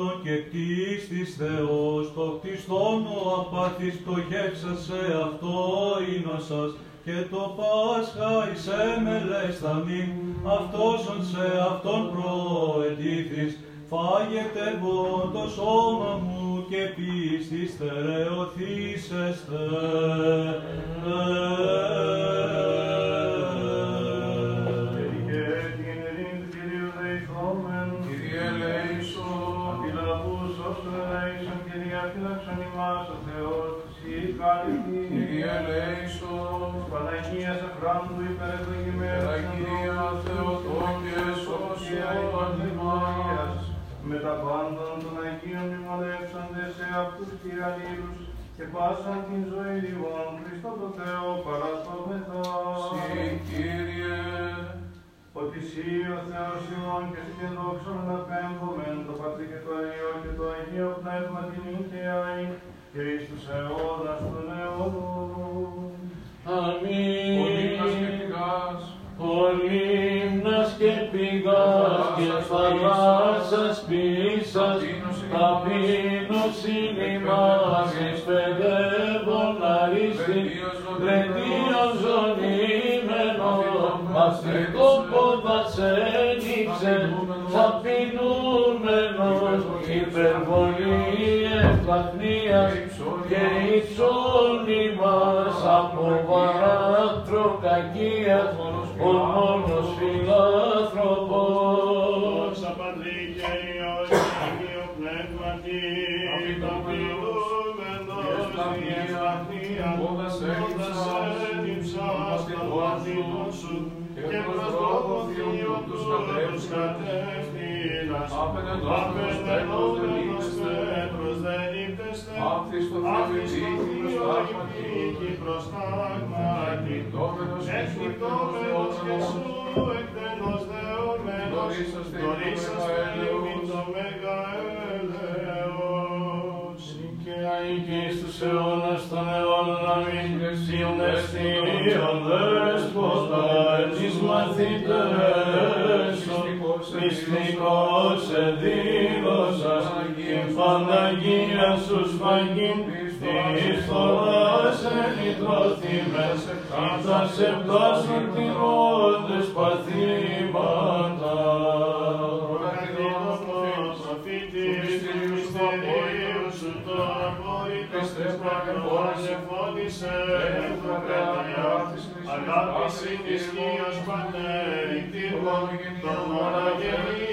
Πάντων και κτίστης Θεός, το κτιστόν ο απάθης πτωχεύσα σε αυτό ίνωσας, και το Πάσχα εις εμελέσταμι, αυτός ον σε αυτόν προετήθης, φάγεται βον το σώμα μου και πίστης θερεωθήσεστε. Διαφύλαξον ημάς ο Θεός, η καλή Κύριε ελέησον, Παναγίας αχράντου υπερευλογημένης Παναγία Θεοτό και σώσον ημάς. με τα πάντων των Αγίων μνημονεύσαντε σε αυτούς και αλλήλους και πάσαν την ζωή λοιπόν Χριστό το Θεό παραστόμεθα. Συ, Κύριε, Ότι εσύ ο Θεός ημών και σε την δόξα να πέμπομεν το Πατρί και το Υιό και το Αγίο Πνεύμα την νύχια και εις τους αιώνας των αιώνων. ο Λίμνας και Αμήν. πηγάς, Ο λίμνας και πηγάς και θαλάσσας πίσας, ταπείνωσιν ημάς εις παιδεύων αρίστη, Λεντίον ζωνημένον, μαθητό πόδα σε ένιξε, ταπεινούμενος, υπερβολής ευπαθνίας και υψώνει μας από βαράτρο κακίας, ο μόνος φιλάνθρωπος. Δόξα Πατρί και Υιό και Αγίο Πνεύματι, ταπεινούμενος διεσταθείαν, όντας έλειψας των μαθητών σου και προς λόγο Θείου τους κατεύθυνας. Απενενόμενος Πέτρος δεν είπεστε, Άφθης το Θεό Αφιστοθείο υπήκη προς τάγματι, εκπληκτόμενος και σου εκτενός δεωμένος, Δωρήσαστε δωρήσαστε ημί το ημί Μέγα το Μέγα έλεος. Και αίκη στους αιώνας των αιώνων αμήν, συναισθήριον δέσποτα, τις μαθητές σου, μυστικός εδήλωσας, την Παναγία σου σφαγήν, της φοράς ενητρώθημες, τα σε πλάσουν τηρώντες παθήματα. Αγάπηση της Κύριος Πατέρη τύρμων, τον μοναγενείο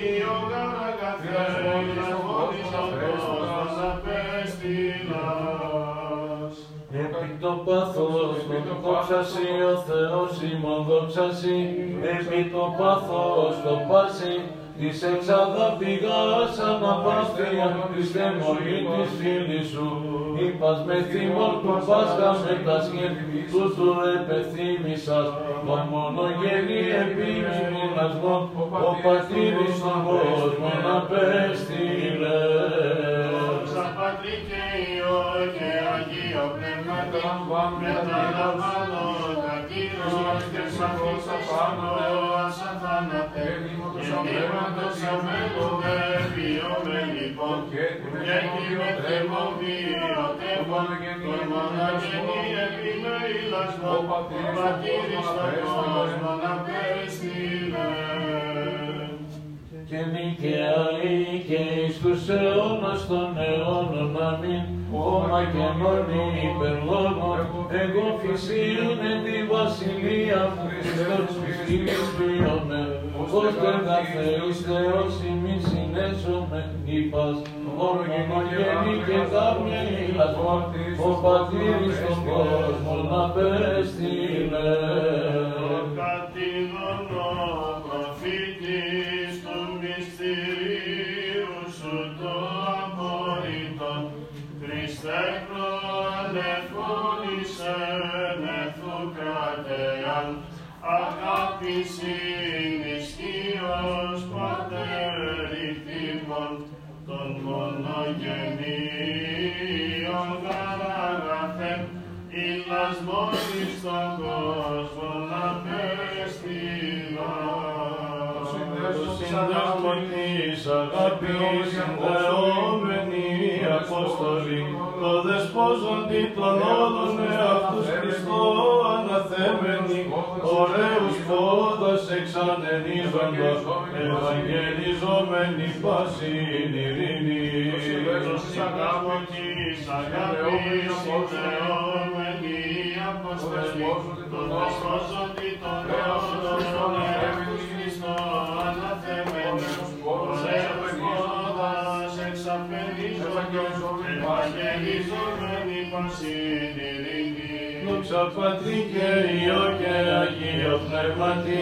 το πάθος των δόξασι ο Θεός ημών δόξασι, επί το πάθος το πάση, της εξάδα πηγάς αναπάθεια, της θεμολή της φίλης σου, είπας με θυμόν του Πάσχα με τα σχέδι, τούτου επεθύμησας, τον μονογενή επιμηνασμόν, ο πατήρης των κόσμων απέστειλε. Δόξα Πνεύματι, μεταλαμβάνω τα Κύριος και σαφής απάνω Θεός αθάνατε, γεννήματος αμέλουμε βιώμε λοιπόν, και κυβερνήμων βιωτεύων, τον μοναγενή επιμέλασμο, ο πατήρης των κόσμων απέστειλε. και δικαιαή και εις τους αιώνας των αιώνων αμήν, όμα και μόνοι υπερλόγων, εγώ φυσίων εν τη βασιλεία μου, Χριστός φυσίλης ποιόμε, ως δεν θα Θεός Θεός ημίν συνέσομαι, είπας, μονογενή και κάποια ηλασμόν, ο πατήρης των κόσμων απέστειλε. Κατηγορώ προανεφώνησε μεθού κρατεάν, αγάπης συνιστίος πατέρι τίμων, των μονογενείων γαραγαθέν, ηλασμόν εις τον κόσμο να πέστειλα. Συνδέσμο της αγάπης συνδεόμενοι Απόστολοι, το δεσπόζοντι των όλων με αυτούς Χριστό αναθέμενοι, ωραίους πόδας εξανενίζοντας, ευαγγελιζόμενοι πάσιν ειρήνη. Της αγάπης, αγάπης, συνδεόμενοι Απόστολοι, το δεσπόζοντι των όλων ευαγγελιζόμενοι πάσιν ειρήνη. Δόξα Πατρί και Υιό και Αγίο Πνεύματι,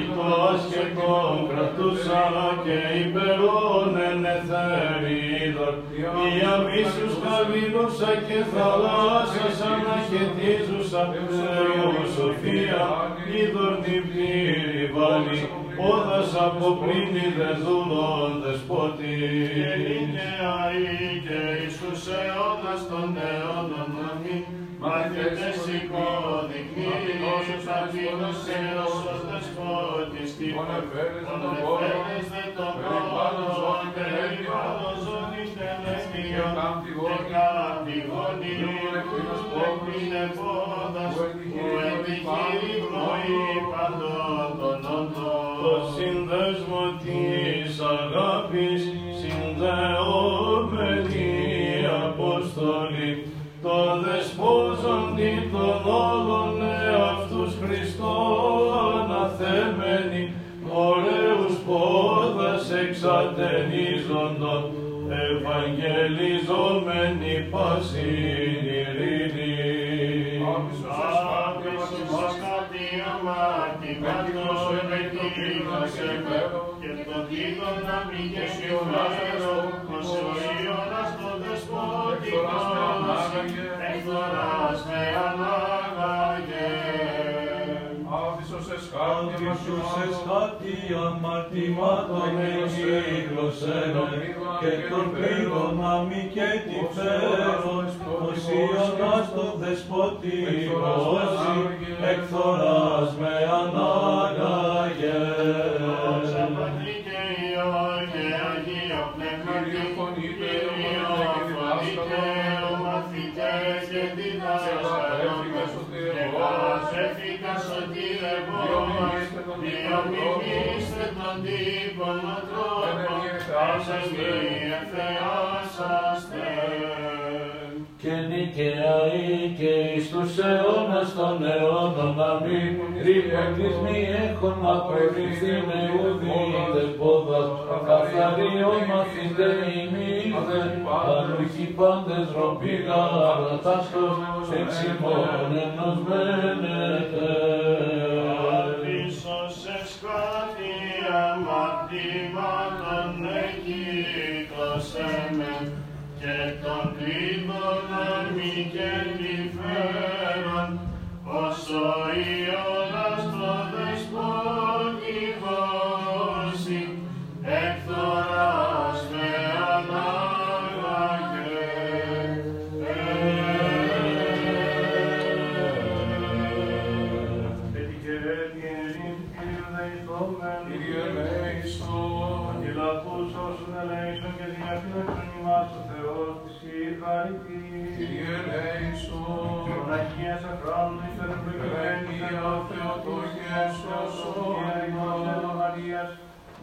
Υιός και τον κρατούσα και υπερών εν εθερίδων. Η αμίσους χαβινούσα και θαλάσσας αναχαιτίζουσα, Θεού Σοφία, είδον την πλήρη βάλη, πόδας από πλήνη δεδούλων δεσπότη. Γενικαίοι και εις τους αιώνας των αιώνων αμήν, μαθητές υποδεικνύεις, ταπεινός έως δεσπότης τύπων, ονεφέρες δε τον πόλο, περιβάλλον ζώνης τελεσμίων, και κατηγόνιου, εκπίνε πόδας πνεύμα της αγάπης συνδεόμενη Απόστολη το δεσπόζοντι των όλων εαυτούς Χριστό αναθεμένη ωραίους πόδας εξατενίζοντον ευαγγελιζόμενη πάση. Μην και σιωπάρο, ως ο Ιωνας το δεσπότικος, εκδοράς με ανάγαγε. Άβυσος εσχάτη Άντισους εσχάτη αμαρτημάτων εγίγλωσεν και τον πλήγωνα μη και τη φέρον, ως Ιωνάς το δεσποτικός, εκθοράς με ανάγαγε. Και νικαίοι και εις τους αιώνας των αιώνων αμήν ρήπαν της μη έχουν απορριφθεί με ουδήτε πόδας. Καθαρίων μαθητέ ημίδε παρούχοι πάντες ροπήγα αρατάστος εξημών ενός όσο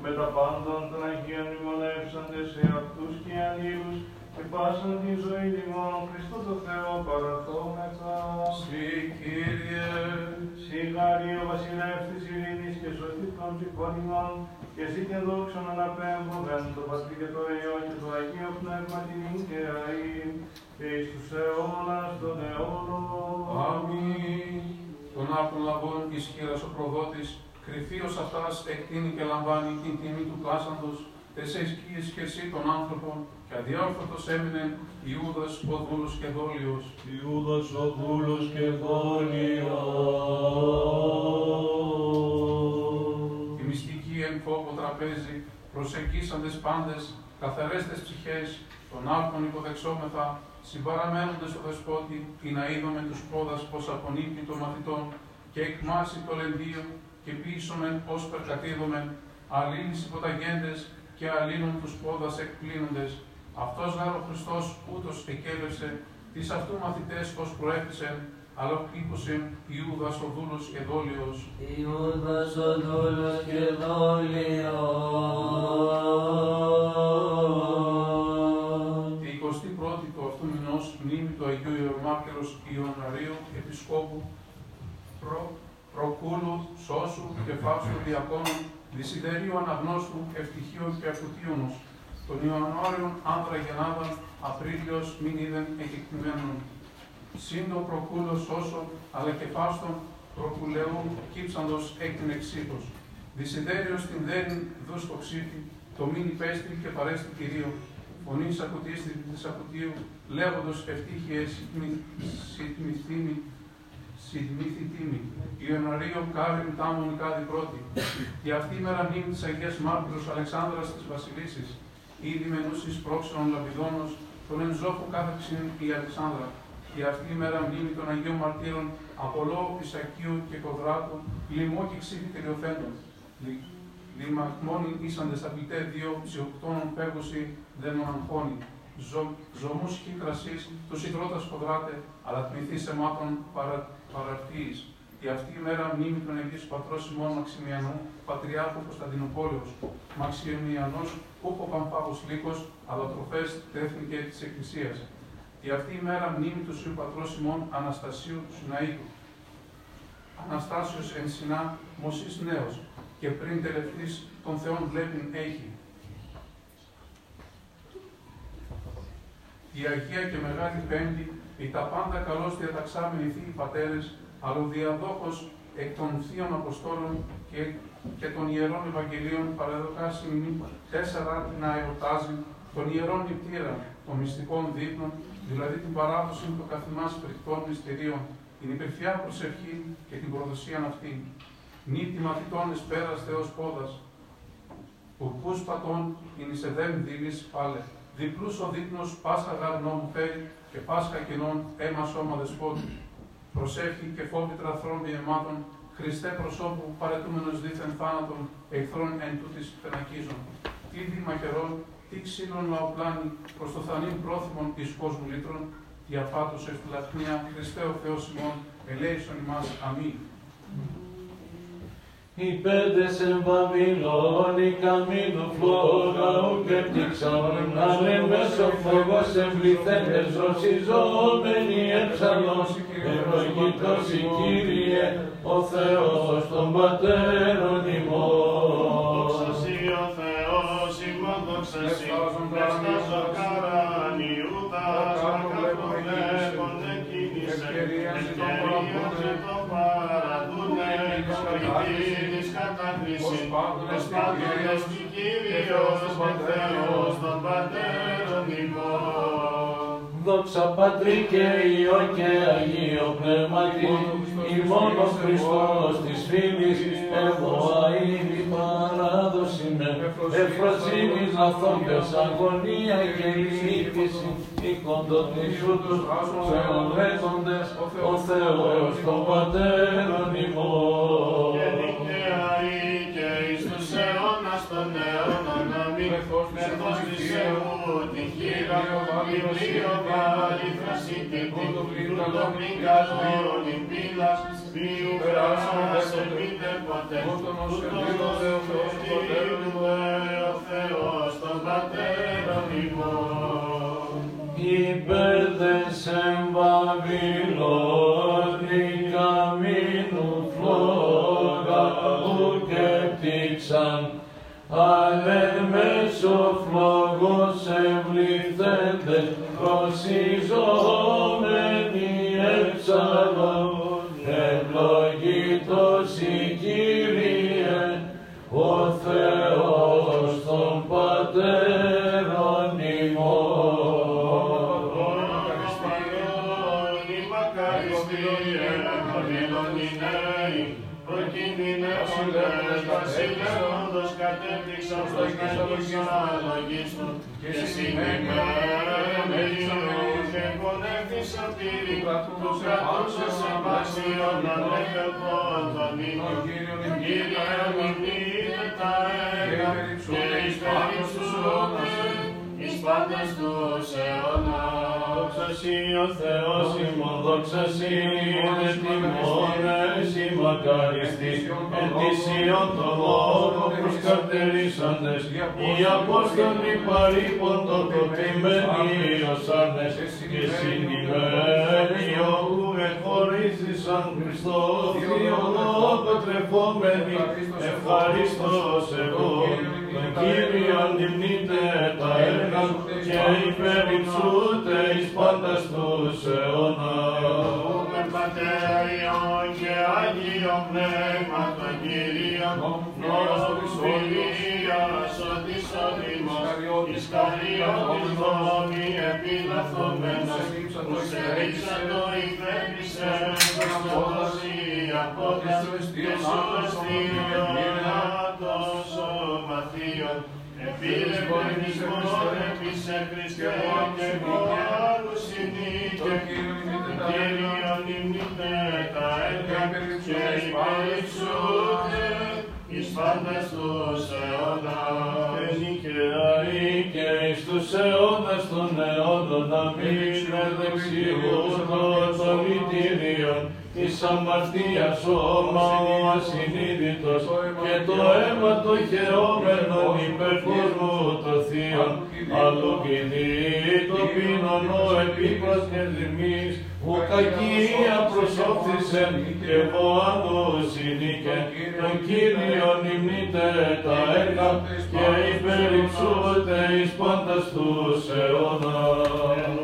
με τα πάντων των Αγίων μνημονεύσαντες σε αυτούς και ανήλους και πάσαν τη ζωή λιμών Χριστό το Θεό παραθόμεθα. Συ Κύριε, Συγχαρεί ο βασιλεύς της ειρήνης και σωτή των ψυχών ημών και ζήτε δόξον αναπέμποδεν το Πατρί και το Υιό και το Αγίο Πνεύμα την και αή και εις τους αιώνας των αιώνων. Αμήν. Τον άρτον λαβών ισχύρας ο προδότης, κρυφίος αυτάς εκτείνει και λαμβάνει την τιμή του πλάσαντος, τες εσκίες και εσύ των άνθρωπων, και αδιόρθωτος έμεινε Ιούδας, ο δούλος και δόλιος. Ιούδας ο δούλος και δόλιος. Τη μυστική εν φόβο τραπέζι, προσεγγίσαντες πάντες, καθαρέστες ψυχές, των άρτων υποδεξόμεθα, συμπαραμένοντες στο δεσπότη, την αίδωμε τους πόδας πως απονείπει των μαθητών, και εκμάσει το λεντίο, και πείσομεν ως περκατήδομεν, αλλήλεις υποταγέντες, και αλλήλων τους πόδας εκπλήνοντες. Αυτός γάρο Χριστός ούτως εκέλευσε, τις αυτού μαθητές ως προέφησεν, αλλά ήκουσεν Ιούδας ο δούλος και δόλιος, Ιούδας ο δούλος και δόλιος. Τη 21η του αυτού μηνός μνήμη του Αγίου Ιερομάρτυρος Ιωναρίου Επισκόπου προ, Προκούλου, Σώσου και Φάψου Διακόνου, Δυσιδερίου Αναγνώστου, Ευτυχίου και Ακουτίωνος, των Ιωνόριων άνδρα γεννάδας, Απρίλιος μην είδεν εκεκτημένων. Σύντο Προκούλος Σώσο, αλλά και Φάστον Προκουλεού κύψαντος εκ την εξήχος. Δυσιδέριος την δέρνη δούς το ξύφι, το μην υπέστη και παρέστη Κυρίω. Φωνής ακουτίστη της ακουτίου, λέγοντος ευτύχιες σιτμηθήμη, σιτμήθη τίμη. Ιωναρίο κάριν τάμον κάδι πρώτη. Και αυτή η μέρα μνήμη της Αγίας Μάρτυρος Αλεξάνδρας της Βασιλίσης, ήδη μενούσης πρόξενων λαπιδόνος, τον ενζόφου κάθεξιν η Αλεξάνδρα. Και αυτή η μέρα μνήμη των Αγίων Μαρτύρων, Απολό, Ισακίου και Κοδράτου, λοιμό και ξύφη τελειοθέντων. Λιμακμόνι ήσαντες απειτέ δύο ψιοκτώνων πέγωση δεν αγχώνει. Ζω, ζωμούς χι κρασίς, τους ιδρώτας κοδράτε, αλλά τμηθείς αιμάτων παρα, παραρτίης. Και αυτή η μέρα μνήμη των Αγίους Πατρός ημών Μαξιμιανού, Πατριάρχου Κωνσταντινούπολεως, Μαξιμιανός, ούχο Παμφάγος Λύκος, αλλά τροφές τέθνη και της η αυτή η μέρα μνήμη του Ιησού Πατρός Αναστασίου του Σιναήτου. Αναστάσιος εν συνά μοσής νέος και πριν τελευτής των Θεών βλέπειν έχει. Η Αγία και Μεγάλη Πέμπτη, η τα πάντα καλώς πατέρε θείοι πατέρες, αλλοδιαδόχος εκ των θείων Αποστόλων και, και των Ιερών Ευαγγελίων παραδοκάσιμη τέσσερα να εορτάζει τον Ιερών Νηπτήρα των μυστικών δείπνων δηλαδή την παράδοση των καθημάς φρικτών μυστηρίων, την υπερφιά προσευχή και την προδοσία αυτή. Νύχτη μαθητών εις πέρας Θεός πόδας, Ουρκούς πατών είναι σε δέμ δίλης πάλε. Διπλούς ο δείπνος Πάσχα γαρνό μου φέρει και Πάσχα κοινών αίμα σώμα δεσπότη. Προσέχει και φόβη τραθρών διαιμάτων, Χριστέ προσώπου παρετούμενος δίθεν θάνατον, εχθρών εν τούτης πενακίζων. Τι δημαχερών, τι ξύλων λαοπλάνη, προς το θανήν πρόθυμον εις κόσμου λύτρων, διαπάτως ευτυλαχνία, Χριστέ ο Θεός ημών, ελέησον ημάς, αμήν. Οι πέντες εν Βαβυλώνη καμίνου φλόγα ουκ έπτυξαν να μέσω φόβος εμβληθέντες ρωσιζόμενοι έψαλος ευλογητός η Κύριε ο Θεός των Πατέρων ημών. Δόξα Σοι, Χριστός ο καρανιούτας, ακαθοδεύων εκκίνησε, ευκαιρίας και το παραδούνε, κοκριτήρης κατάκριση, ως πάντων και Κύριος. και Θεός των Πατέρων ημών. Δόξα Πατρί και Υιό και Αγίο Πνεύματι, ημών ο Χριστός της φήμης, εγώ αίδη παράδοση με εφροσύνης λαθόντες αγωνία και λύτηση, η κοντοτήσου τους θεολέτοντες, ο Θεός των Πατέρων ημών. Βιβλίο βάλει θρασίτητη, τούτο μην καλόν η πύλας, ποιου φράσας επίτε ποτέ, τούτον ως ο Θεός των Πατέρων ημών. Υπέρδες εν Βαβυλώνη καμίνου φλόγα ουκ έπτυξαν, αλεν μέσω φλόγος ευληθέντες προσιζόμενοι έψαλον, ευλογητός η Κύριε, ο Θεός των Πατέρων ημών. Εις περιψούτε εις πάντες τους αιώνας. Δόξα Σοι ο Θεός ημών, δόξα Σοι είναι τιμώνες η μακαριστής, εν της Ιών το λόγο προς καρτερίσαντες, οι Απόστολοι παρήπων το τοπημένοι ως άρνες, και συγκυμένοι όπου εχωρίζησαν Χριστό, Θείο λόγο τρεφόμενοι, ευχαριστώς εγώ, τον Κύριον υμνείτε τα έργα και υπερυψούτε εις πάντας τους αιώνας. Με Πατέρα Υιόν και Άγιο Πνεύμα τον Κύριον, νόμος φιλίας ότι σωδήμος, Ισκαριώτης δόμη επιλαθωμένος, που σε ρίξατο υπέπεισε Χριστός η απόδας και σωστήριος σωματίων, Επίλε πολιτισμόν έπεισε Χριστέ και μόνου συνήκε, Κύριον υμνείτε τα έργα και υπηρεξούτε εις πάντας τους αιώνας. Και νικαιαή και εις τους αιώνας των αιώνων να μην δεξιούτων των λυτήριων της αμαρτίας σώμα ο ασυνείδητος και το αίμα το χαιόμενον υπέρ κόσμου το θείον αλλού κινεί το πίνον ο επίπρος και λυμής που κακία προσώπθησεν και εγώ άλλου συνήκε τον Κύριον υμνείτε τα έργα και υπερυψούτε εις πάντας τους αιώνας.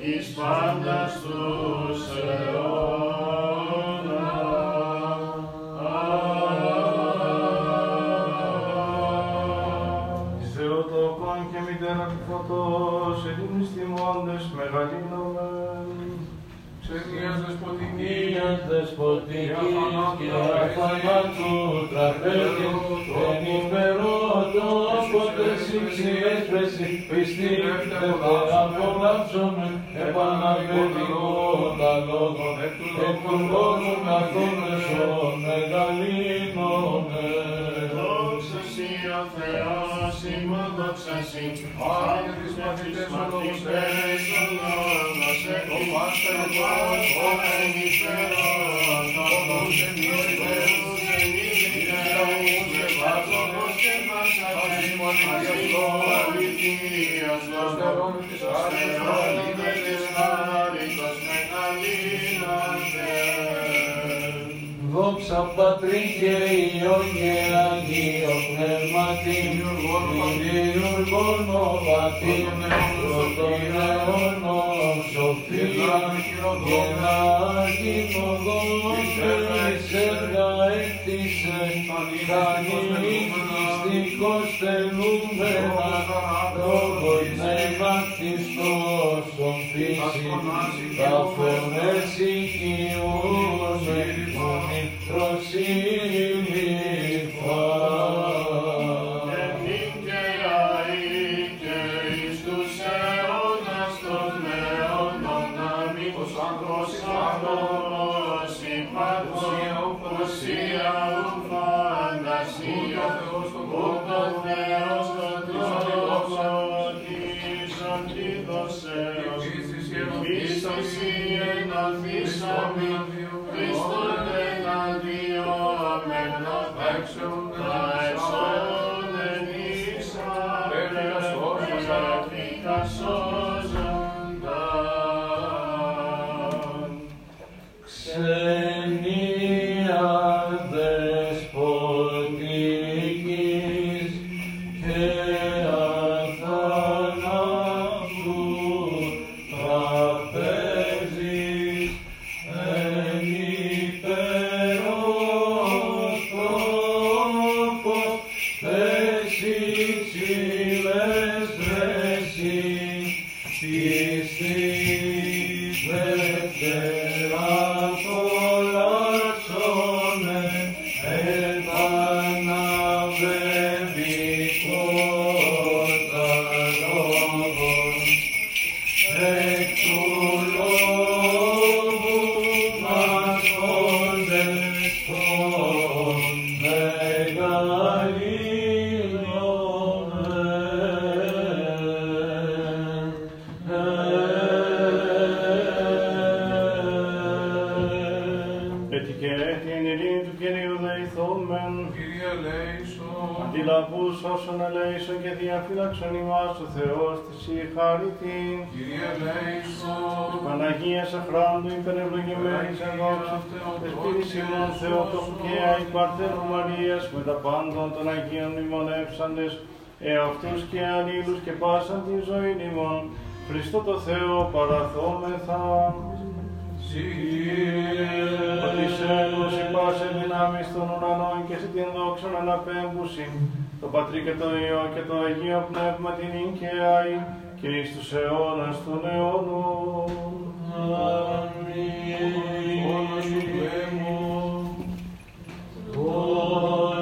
Εις πάντας τους αιώνα. Ελληνείς τιμώντες μεγαλύνομεν. Ξενίας δεσποτική, Ίας δεσποτικής και αφανάτου τραπέζι, εν υπερότος ποτέ σύξη έσπρεση, πιστή δεν απολαύσομαι, επαναβεβαιώτα λόγων, εκ του λόγου καθόν εσών μεγαλύνομαι. Δόξα Σοι ο Θεός, ημών δόξα Σοι, Άγιε της μαθητές ο λόγος ο λόγος, ο Πάτερ Θεός, ο ενηφέρον, ο Θεός ενηφέρον, ενηφέρον, άνθρωπος και μας αδείμον, αγιαστό, αληθείας, λόγος, αστερώνουμε της χάριτος Δόξα Πατρί και Υιό και Αγίο Πνεύματι, δημιουργών ο Πατήρ, πρώτον αιώνων σοφία, και να κοινοδός εις έργα έκτισε, κανονιστικός τελούμενα, λόγω πνεύμα Χριστός τον φύση, τα φωνές οικειούμε, φωνή προσύλληφα. Εμήν και και αι Παρτέρου Μαρίας με τα πάντων των Αγίων μνημονεύσαντες, εαυτούς και αλλήλους και πάσαν τη ζωή ημών, Χριστό το Θεό παραθόμεθα. Ότι σε η πάσε δυνάμεις των ουρανών και σε την δόξον αναπέμπουση, το Πατρί και το Υιό και το Αγίο Πνεύμα την ίν και άη, και εις τους αιώνας των αιώνων. όλος Τον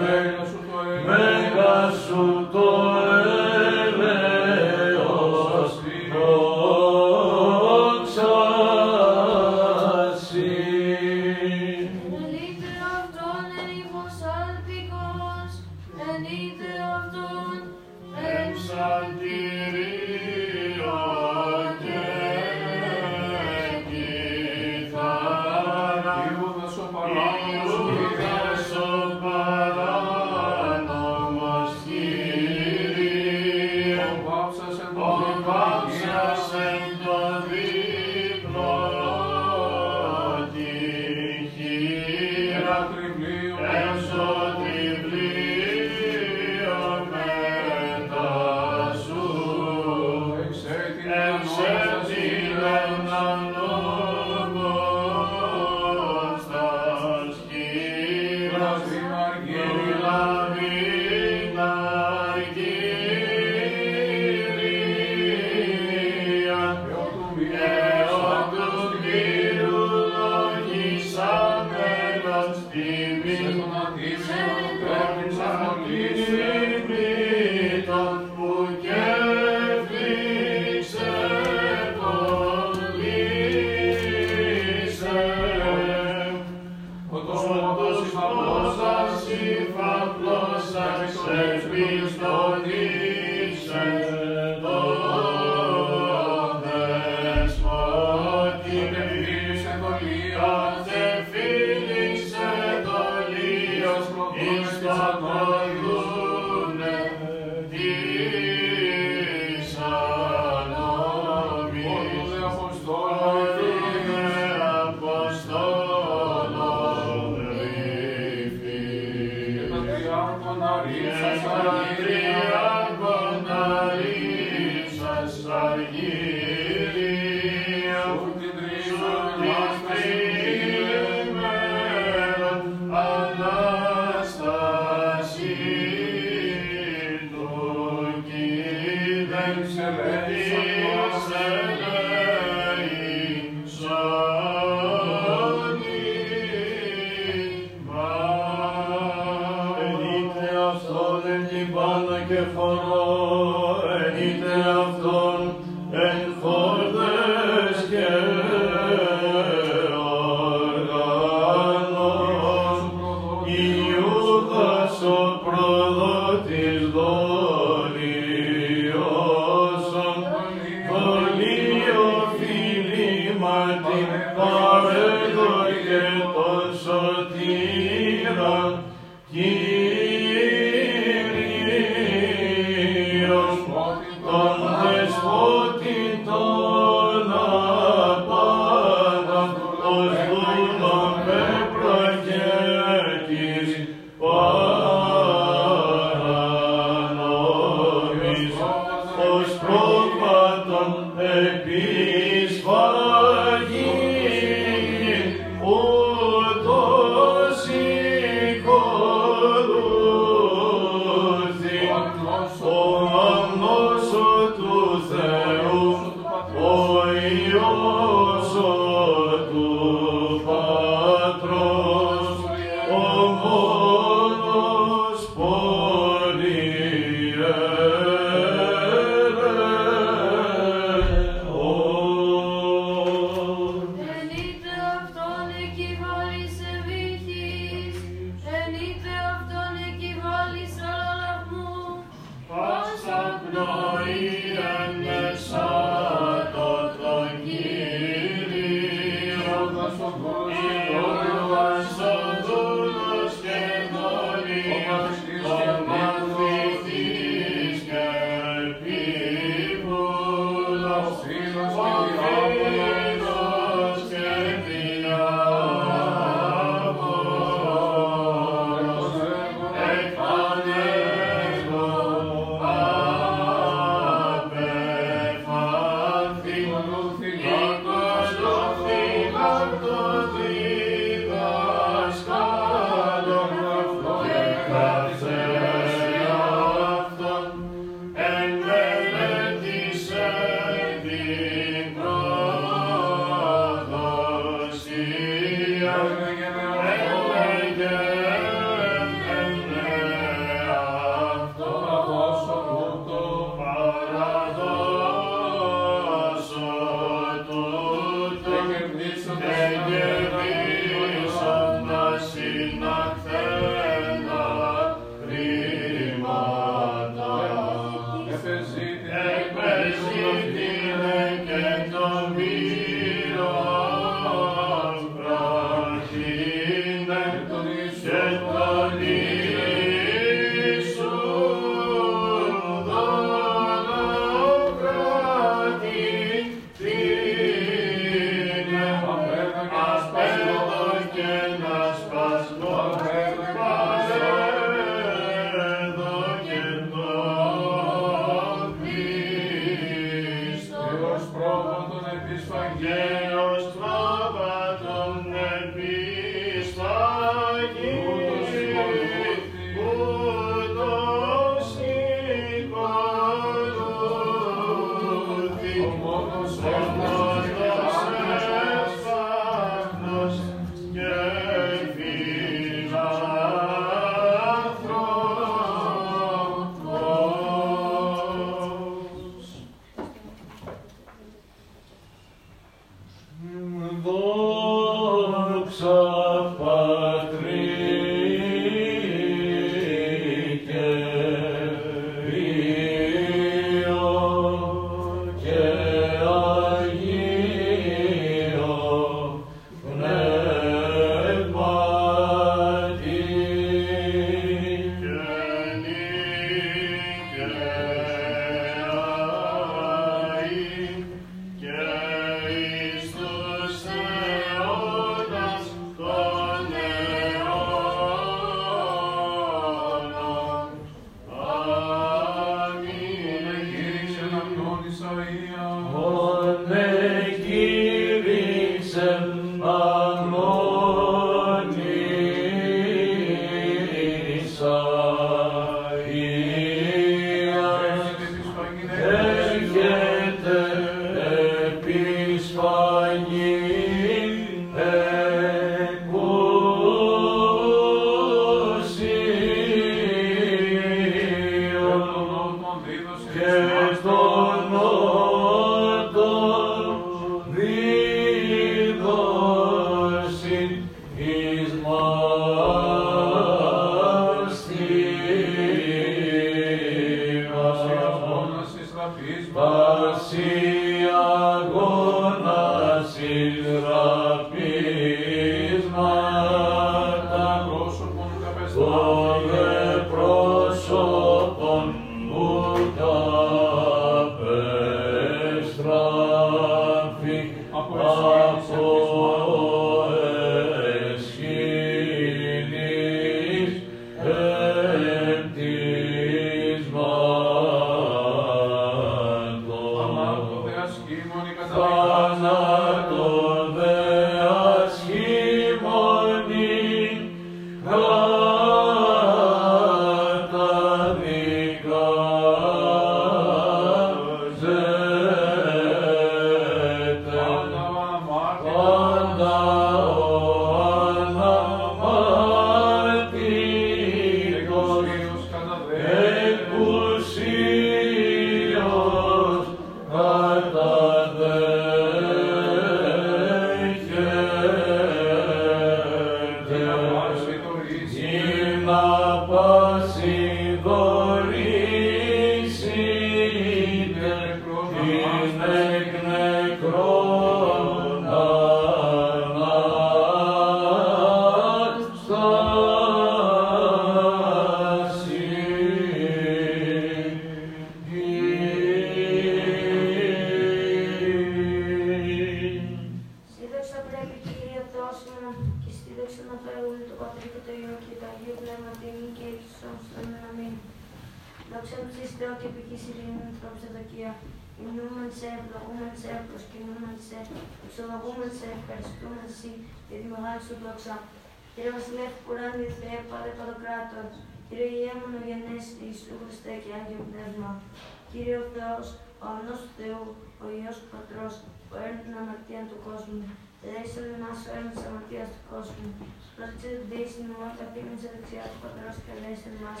Πατρός, που έρνει την αμαρτία του κόσμου, ελέησον εμάς ο έρνης της αμαρτίας του κόσμου. Πρόσεξε την δύση μου, όταν καθήμεν σε δεξιά του Πατρός και ελέησον εμάς.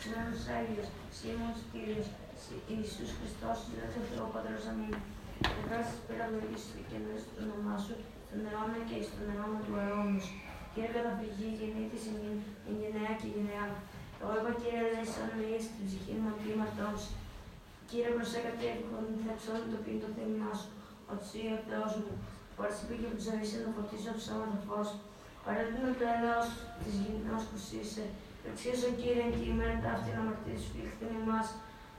Συγμένος Άγιος, Σίμωνος Κύριος, Συ- Ιησούς Χριστός, Συλλέξε ο Θεός Πατρός Αμήν. Ευχάσεις πυραλογής και εννοείς το όνομά σου, στον αιώνα και εις τον αιώνα του αιώνους. Κύριε καταφυγή, γεννήτης ημίν, η γενναία και η γενναία. Εγώ είπα Κύριε, ελέησον με εις την ψυχή μου κλίματός. Κύριε προσέκατε εύχον, θα ψώνει το πίν το θέλημά σου. Ότι εσύ ο Θεός μου, που αρσίπη και που τη ζωή σε να φωτίσω το σώμα το φως. Παρέτεινε το έλεος της γυμνός που είσαι. Εξίσου Κύριε και η μέρα ταύτη να μαρτύρεις φιλχθήν εμάς.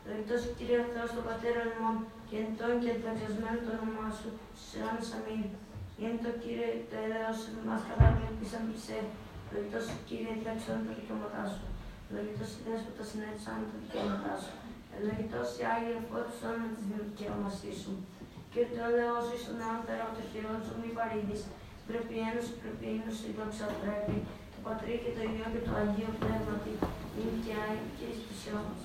Δεκτός Κύριε ο Θεός των Πατέρων ημών και εν τόν και ενταξιασμένο το όνομά σου, στους αιώνες αμήν. Γέννη το Κύριε το έλεος εμάς κατά και ελπίσαμε σε. Δεκτός Κύριε εντάξεων τα δικαιώματά σου. Δεκτός η δέσποτα συνέτησαν τα δικαιώματά σου. Ευλογητός η Άγια φώτισον με τις δικαιώμασή σου. Και το λέω σου στον αιώνα το χειρόν σου μη παρήδεις. Πρέπει ένωση, πρέπει ένωση, δόξα πρέπει. Το Πατρί και το Υιό και το Αγίο Πνεύματι. Είναι και Άγιο και εις τους αιώνας.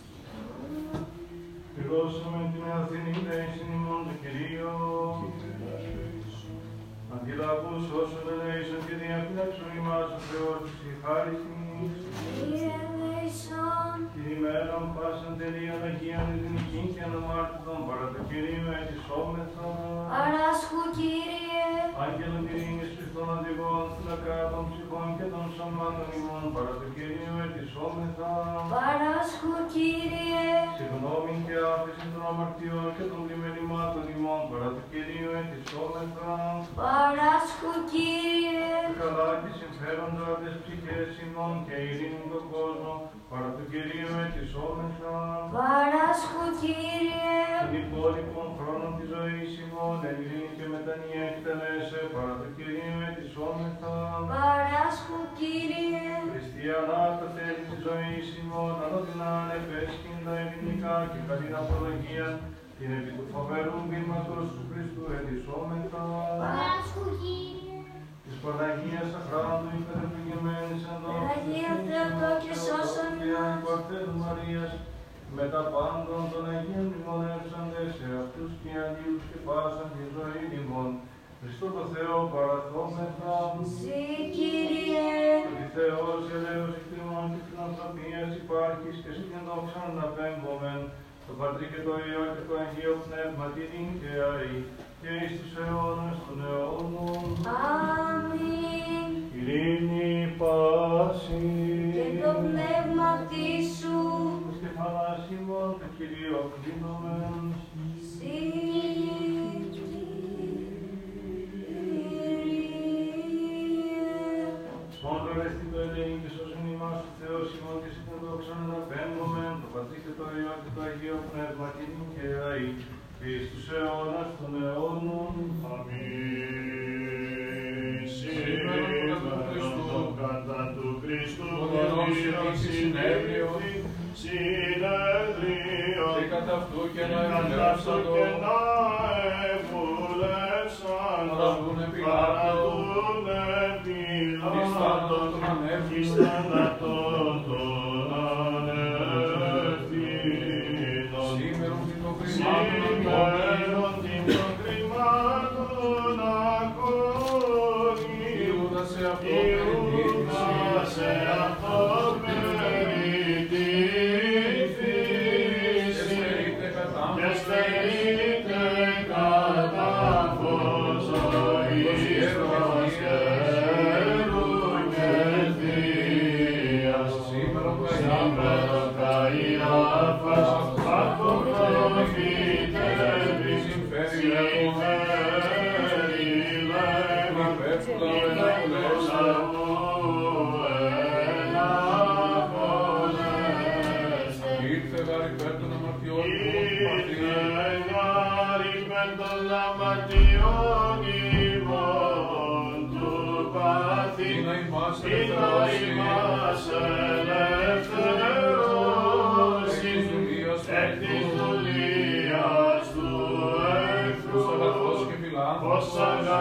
Πληρώσαμε την Αθηνή δέησιν ημών το Κυρίο. Αντιλαβούς όσων ελέησον και διαφυλάξον ημάς ο Θεός της η χάρη της. Κύριε ελέησον, Την ημέραν πάσαν τελείαν Αγίαν ειρηνικήν και αναμάρτητον παρά το Κυρίο ετισόμεθα. παράσχου Κύριε. Άγγελον ειρήνης Χριστών οδηγών, φυλακά των ψυχών και των σωμάτων ημών παρά το Κυρίο ετισόμεθα. Παράσχου Κύριε. Συγγνώμη και άφηση των αμαρτιών και των πλημελημάτων ημών παρά το Κυρίο ετισόμεθα. Παράσχου Κύριε. Καλά και συμφέροντα τις ψυχές ημών και ειρήνη τον κόσμο παρά το Κυρίο ετισόμεθα. Παράσχου Κύριε. Την υπόλοιπον χρόνων της ζωής ημών ειρήνη και μετανία εκτελέσε παρά το Κυρίο ετισόμεθα. Παράσχου Κύριε. Χριστιανά τα τέλη της ζωής ημών, ανώδυνα ανεπέσχυντα ελληνικά και καλήν απολογία, την επί του φοβερού βήματος του Χριστού ετισόμεθα. Παράσχου Κύριε. Της Παναγίας Αχράντου υπερευλογημένης εν δόξου Αγία Χριστού, Θεοτό και σώσον Θεού ημάς. Παρτέλου Μαρίας, με τα πάντων των Αγίων μνημονεύσαντες σε αυτούς και Αγίους και πάσαν τη ζωή ημών. Χριστό το Θεό παραθόμεθα. Συ Κύριε. Ότι Θεός ελέος εκτιμών και φιλανθρωπίας υπάρχεις και εσύ και δόξαν να πέμπομεν, το Πατρί και το Υιό και το Αγίο Πνεύμα την και αή και εις τους αιώνας των αιώνων. Αμήν. Ειρήνη πάση. Και το πνεύμα σου. Ως κεφαλάς ημών το Κυρίο κλείνομεν. Συ Υιόν και το Πατρί το Υιό και το Αγίο Πνεύμα και την εις τους αιώνας των αιώνων. Αμήν. Κατά του Χριστού, τον ήρων συνέβη, και κατά αυτού και να ευουλεύσαν, παρά του νεπιλάτων,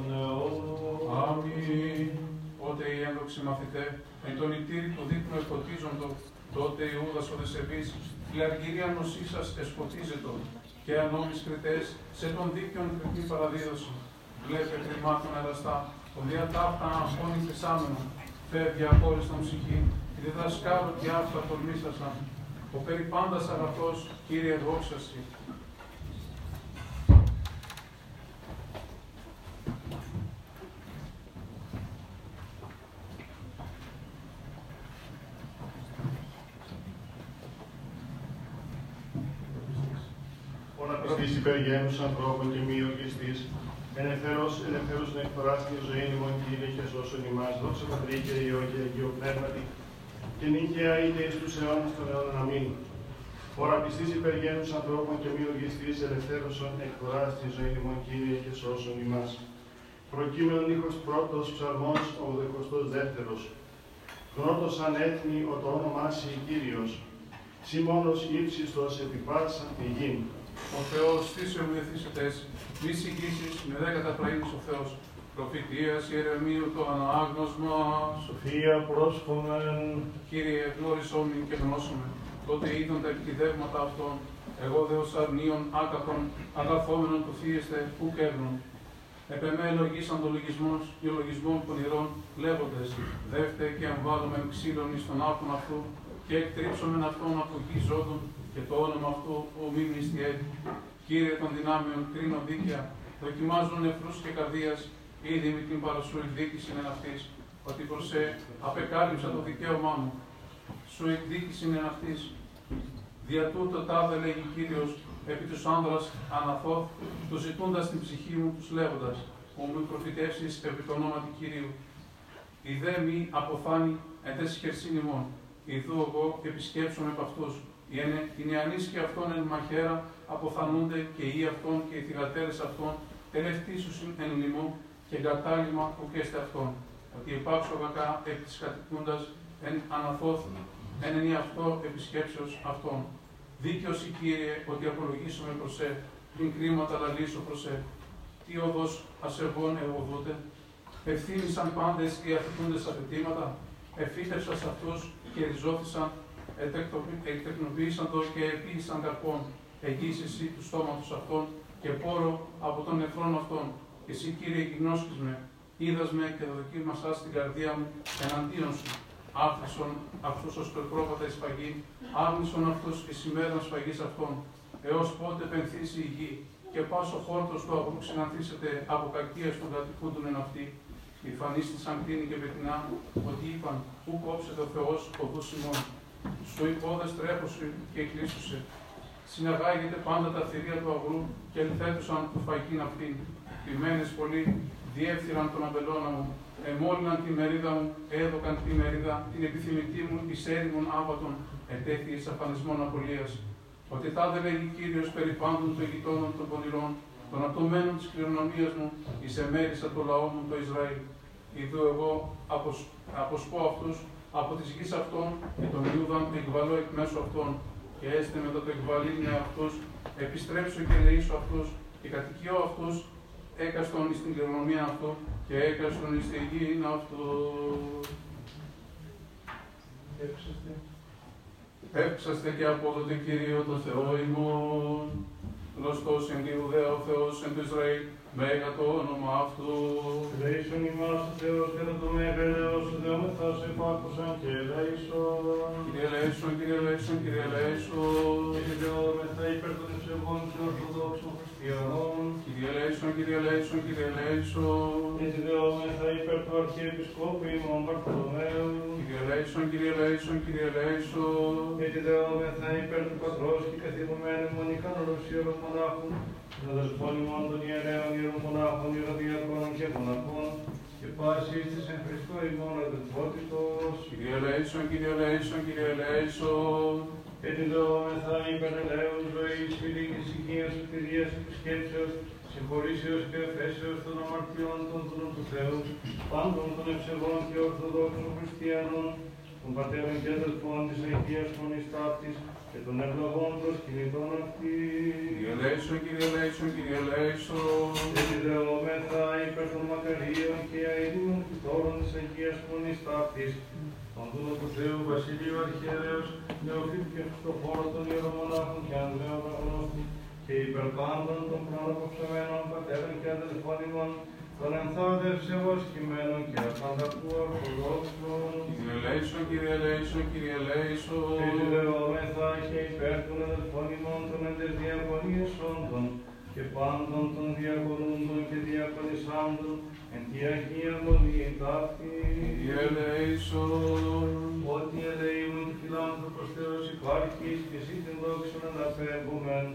αιώνας των αιώνων. Αμήν. Ότε οι ένδοξοι μαθητέ, εν τον ητήρι του δείπνου εφωτίζοντο, τότε Ιούδας ο Δεσεβής, η αργυρία νοσή σας εσφωτίζετο, και ανώμης κριτές, σε τον δίκαιον κριτή παραδίδωση. Βλέπε κρυμάτων εραστά, ο διατάφτα αγχώνει θεσάμενο, φεύγει απόριστον ψυχή, τη διδασκάλου και αυτά τολμήσασαν. Ο περιπάντας αγαθός, Κύριε δόξαση, Ο να πιστείς υπεργένους ανθρώπων και μη ορκιστής, ελευθερός, ελευθερός να εκφοράς την ζωή ημών Κύριε και σώσον ημάς, δόξα Πατρί και Υιό και Αγίο Πνεύματι, και νίκαια είτε εις τους αιώνας των αιώνων αμήν. Ο να πιστείς υπεργένους ανθρώπων και μη ορκιστής, ελευθέρωσον εκφοράς την ζωή ημών Κύριε και σώσον ημάς. Προκείμενον ήχος πρώτος ψαλμός, ο δεκοστός δεύτερος. Πρώτος ανέθνη ο το όνομά σοι Κύριος, σύ μόνος ύψιστος επιπάσαν τη γην. Ο Θεός θύσεω μου εθίσετες, μη συγκίσεις με δέκατα πραήνης ο Θεός. Προφητείας Ιερεμίου το ανάγνωσμα, Σοφία πρόσχομεν, Κύριε γνώρισόμη και γνώσομαι. Τότε είδαν τα επικυδεύματα αυτών, εγώ δε ως αρνίων άκαπων, αγαθόμενων του θύεστε, που κέρνουν. Επεμέ λογίσαν το λογισμός και ο λογισμών πονηρών, λέγοντες, δεύτε και αμβάλλομεν ξύλων εις τον άπον αυτού, και εκτρίψομεν αυτόν από γη ζώντων, και το όνομα αυτού ο μη μνηστιέτη. Κύριε των δυνάμεων, κρίνω δίκαια, δοκιμάζουν νεφρούς και καρδίας, ήδη με την παρασού εκδίκηση εν αυτής, ότι προς σε απεκάλυψα το δικαίωμά μου. Σου εκδίκηση εν αυτής. Δια τούτο τάδε λέγει Κύριος, επί τους άνδρας αναθώ, τους ζητούντας την ψυχή μου, τους λέγοντας, που μου προφητεύσεις επί το όνομα του Κυρίου. Η δε μη αποθάνει εν τες χερσίν ημών. Ιδού εγώ επισκέψομαι επ' αυτούς. Οι ανε- Οι νεανείς και αυτών εν μαχαίρα αποθανούνται και οι αυτών και οι θυγατέρες αυτών τελευταίσουσιν εν λοιμό και εγκατάλειμμα ουκέστε αυτών. Ότι υπάρξω κακά επί της κατοικούντας εν αναθώθ εν ενή αυτό επισκέψεως αυτών. Δίκαιος η Κύριε ότι απολογίσουμε προς σε, πριν κρίματα λαλήσω προς σε. Τι οδός ασεβών εγωδούτε, ευθύνησαν πάντες οι αφητούντες απαιτήματα, εφύτευσαν σε αυτούς και ριζώθησαν, ετεκτοπι- εκτεκνοποίησαν το και επίησαν καρπών, εγγύησες εσύ του στόματος αυτών και πόρο από των νεφρών αυτών. Και εσύ Κύριε γινώσκεις με, είδας με και δοκίμασας την καρδία μου εναντίον σου. Άφησον αυτούς ως περπρόπατα η σφαγή, άγνησον αυτούς εις ημέραν σφαγής αυτών, έως πότε πενθήσει η γη, και πάσο χόρτος του αγρού ξαναθήσεται από κακίας των κατοικούντων εν αυτή, οι φανείς της Αμπτίνη και Πετινά, ότι είπαν, πού κόψεται ο Θεός οδούς ημών. Στο υπόδες τρέχουσε και κλείσουσε. Συναγάγεται πάντα τα θηρία του αγρού και ελθέτουσαν του φαγήν αυτήν. Ποιμένες πολύ διέφθυραν τον αμπελώνα μου, εμόλυναν τη μερίδα μου, έδωκαν τη μερίδα, την επιθυμητή μου εις έρημον άβατον, ετέθη εις αφανισμών απολίας. Ότι τα δε λέγει Κύριος περί πάντων των γειτόνων των πονηρών, των ατομένων της κληρονομίας μου, εις εμέρισα το λαό μου το Ισραήλ. Ιδού εγώ αποσ, αποσπώ αυτούς από της γης αυτών και τον Ιούδαν εκβαλώ εκ μέσω αυτών και έστε μετά το εκβαλήν με αυτούς, επιστρέψω και λεήσω αυτούς και κατοικιώ αυτούς έκαστον εις την κληρονομία αυτού και έκαστον εις τη γη αυτούς. Έψαστε. Έψαστε και απόδοτε Κύριο το Θεό ημών, γνωστός εν τη Ιουδαία ο Θεός εν του Ισραήλ, μέγα το όνομα αυτού. Λέησον ημάς ο Θεός κατά το μέγαλος, ο Θεόμεθα σε πάκουσαν και λέησον. Κύριε Λέησον, Κύριε Λέησον, Κύριε Λέησον. Και δεόμεθα υπέρ των ευσεβών και ορθοδόξων χριστιανών. Κύριε Λέησον, Κύριε Λέησον, Κύριε Λέησον. Και δεόμεθα υπέρ του Αρχιεπισκόπου ημών Βαρθολομαίου. Κύριε Λέησον, Κύριε Λέησον, Κύριε Λέησον. Και δεόμεθα υπέρ του Πατρός και καθηγουμένου μονικάνωρος ιερών μονάχων, των δεσπών ημών των ιερέων ιερών μονάχων, ιεροδιακών και μοναχών, και πάση εις εν Χριστώ ημών αδελφότητος, Κύριε ελέησον, Κύριε ελέησον, Κύριε ελέησον. Ετιδόμεθα υπερελαίων ζωής, φιλίκης υγείας, κτηρίας, επισκέψεως, συγχωρήσεως και εφέσεως των αμαρτιών των δούλων του Θεού, πάντων των ευσεβών και ορθοδόξων χριστιανών, των πατέρων και αδελφών της Αγίας Μονής Ταύτης και των ευλογών προσκυνητών αυτής. Κύριε ελέησον, Κύριε ελέησον, Κύριε ελέησον. Επιδεόμεθα υπέρ των μακαρίων και αηρίων φυτόρων της Αγίας Μονής Ταύτης, τον δούλο του Θεού Βασιλείου Αρχιερέως, Νεοφύτου και Χριστοφόρο των Ιερομονάχων και Ανδρέων Αγνώστη, και υπερπάντων των προαναποψεμένων πατέρων και αδελφών ημών, των ενθάδευσεως κειμένων και απανταχού Ορθοδόξων. Κύριε ελέησον, Κύριε ελέησον, Κύριε ελέησον. Επιδεόμεθα και υπέρ των αδελφών ημών των εντες διακονίες όντων και πάντων των διακονούντων και διακονισάντων εν τη Αγία Μονή ταύτη. Κύριε ελέησον. Ότι ελεήμουν και φιλάνθρωπος Θεός υπάρχεις και εσύ την δόξα να αναπέμπομεν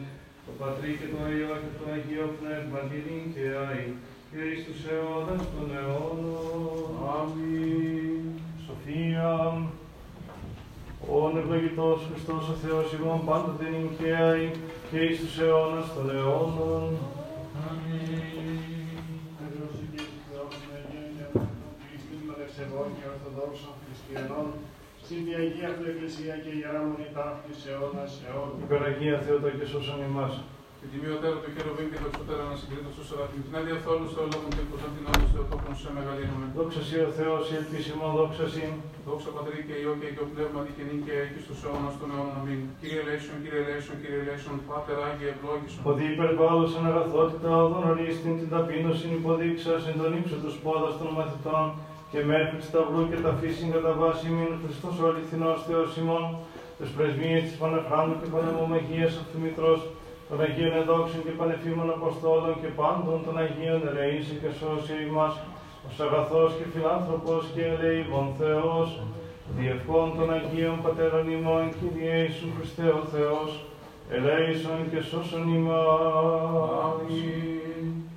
το Πατρί και το Υιό και το Αγίο Πνεύμα την και αη και εις τους αιώνας των αιώνων. Αμήν. Σοφία, όν ευλογητός Χριστός ο Θεός ημών πάντοτε νυν και αη και εις τους αιώνας των αιώνων. Κύριος Υγείας Θεός, την Αγία και Ανθρωπιστή των ευσεβών και ορθοδόξων χριστιανών, στην Αγία του Εκκλησία και Ιερά Μονή Ταύτης αιώνας αιώνων. Υπεραγία Θεότο και σώσον ημάς. Την τιμιωτέρα του χεροβήν και το εξωτέρα να συγκρίνω στο σεράφιμ. Την άδεια θόλου στο λόγο και του αντινόμου στο τόπον σε μεγαλύνουμε. Δόξα Σύ ο Θεός, η ελπίσιμο δόξα Σύ. Δόξα Πατρί και Υιό και Υιό Πνεύμα και νυν και εκεί στους αιώνας των αιώνων. Αμήν. Κύριε ελέησον, Κύριε ελέησον, Κύριε ελέησον, Πάτερ Άγιε ευλόγησον. Ότι υπερβάλλωσαν αγαθότητα, όδων ορίστην την ταπείνωση υποδείξας, εν τον ύψο του σπόδας των μαθητών, και μέχρι σταυρού και τα φύσιν κατά βάση μην Χριστός ο αληθινός Θεός ημών, τους πρεσβείες της Πανεφράνου και Πανεμομαχίας αυτού Μητρός, των Αγίων Εδόξων και Πανεφήμων Αποστόλων και πάντων των Αγίων ελεήσει και σώσει ημάς, ως αγαθός και φιλάνθρωπος και ελεήμων Θεός, διευκόν των Αγίων Πατέρων ημών, Κύριε Ιησού Χριστέ ο Θεός, ελέησον και σώσον ημάς. Αμήν.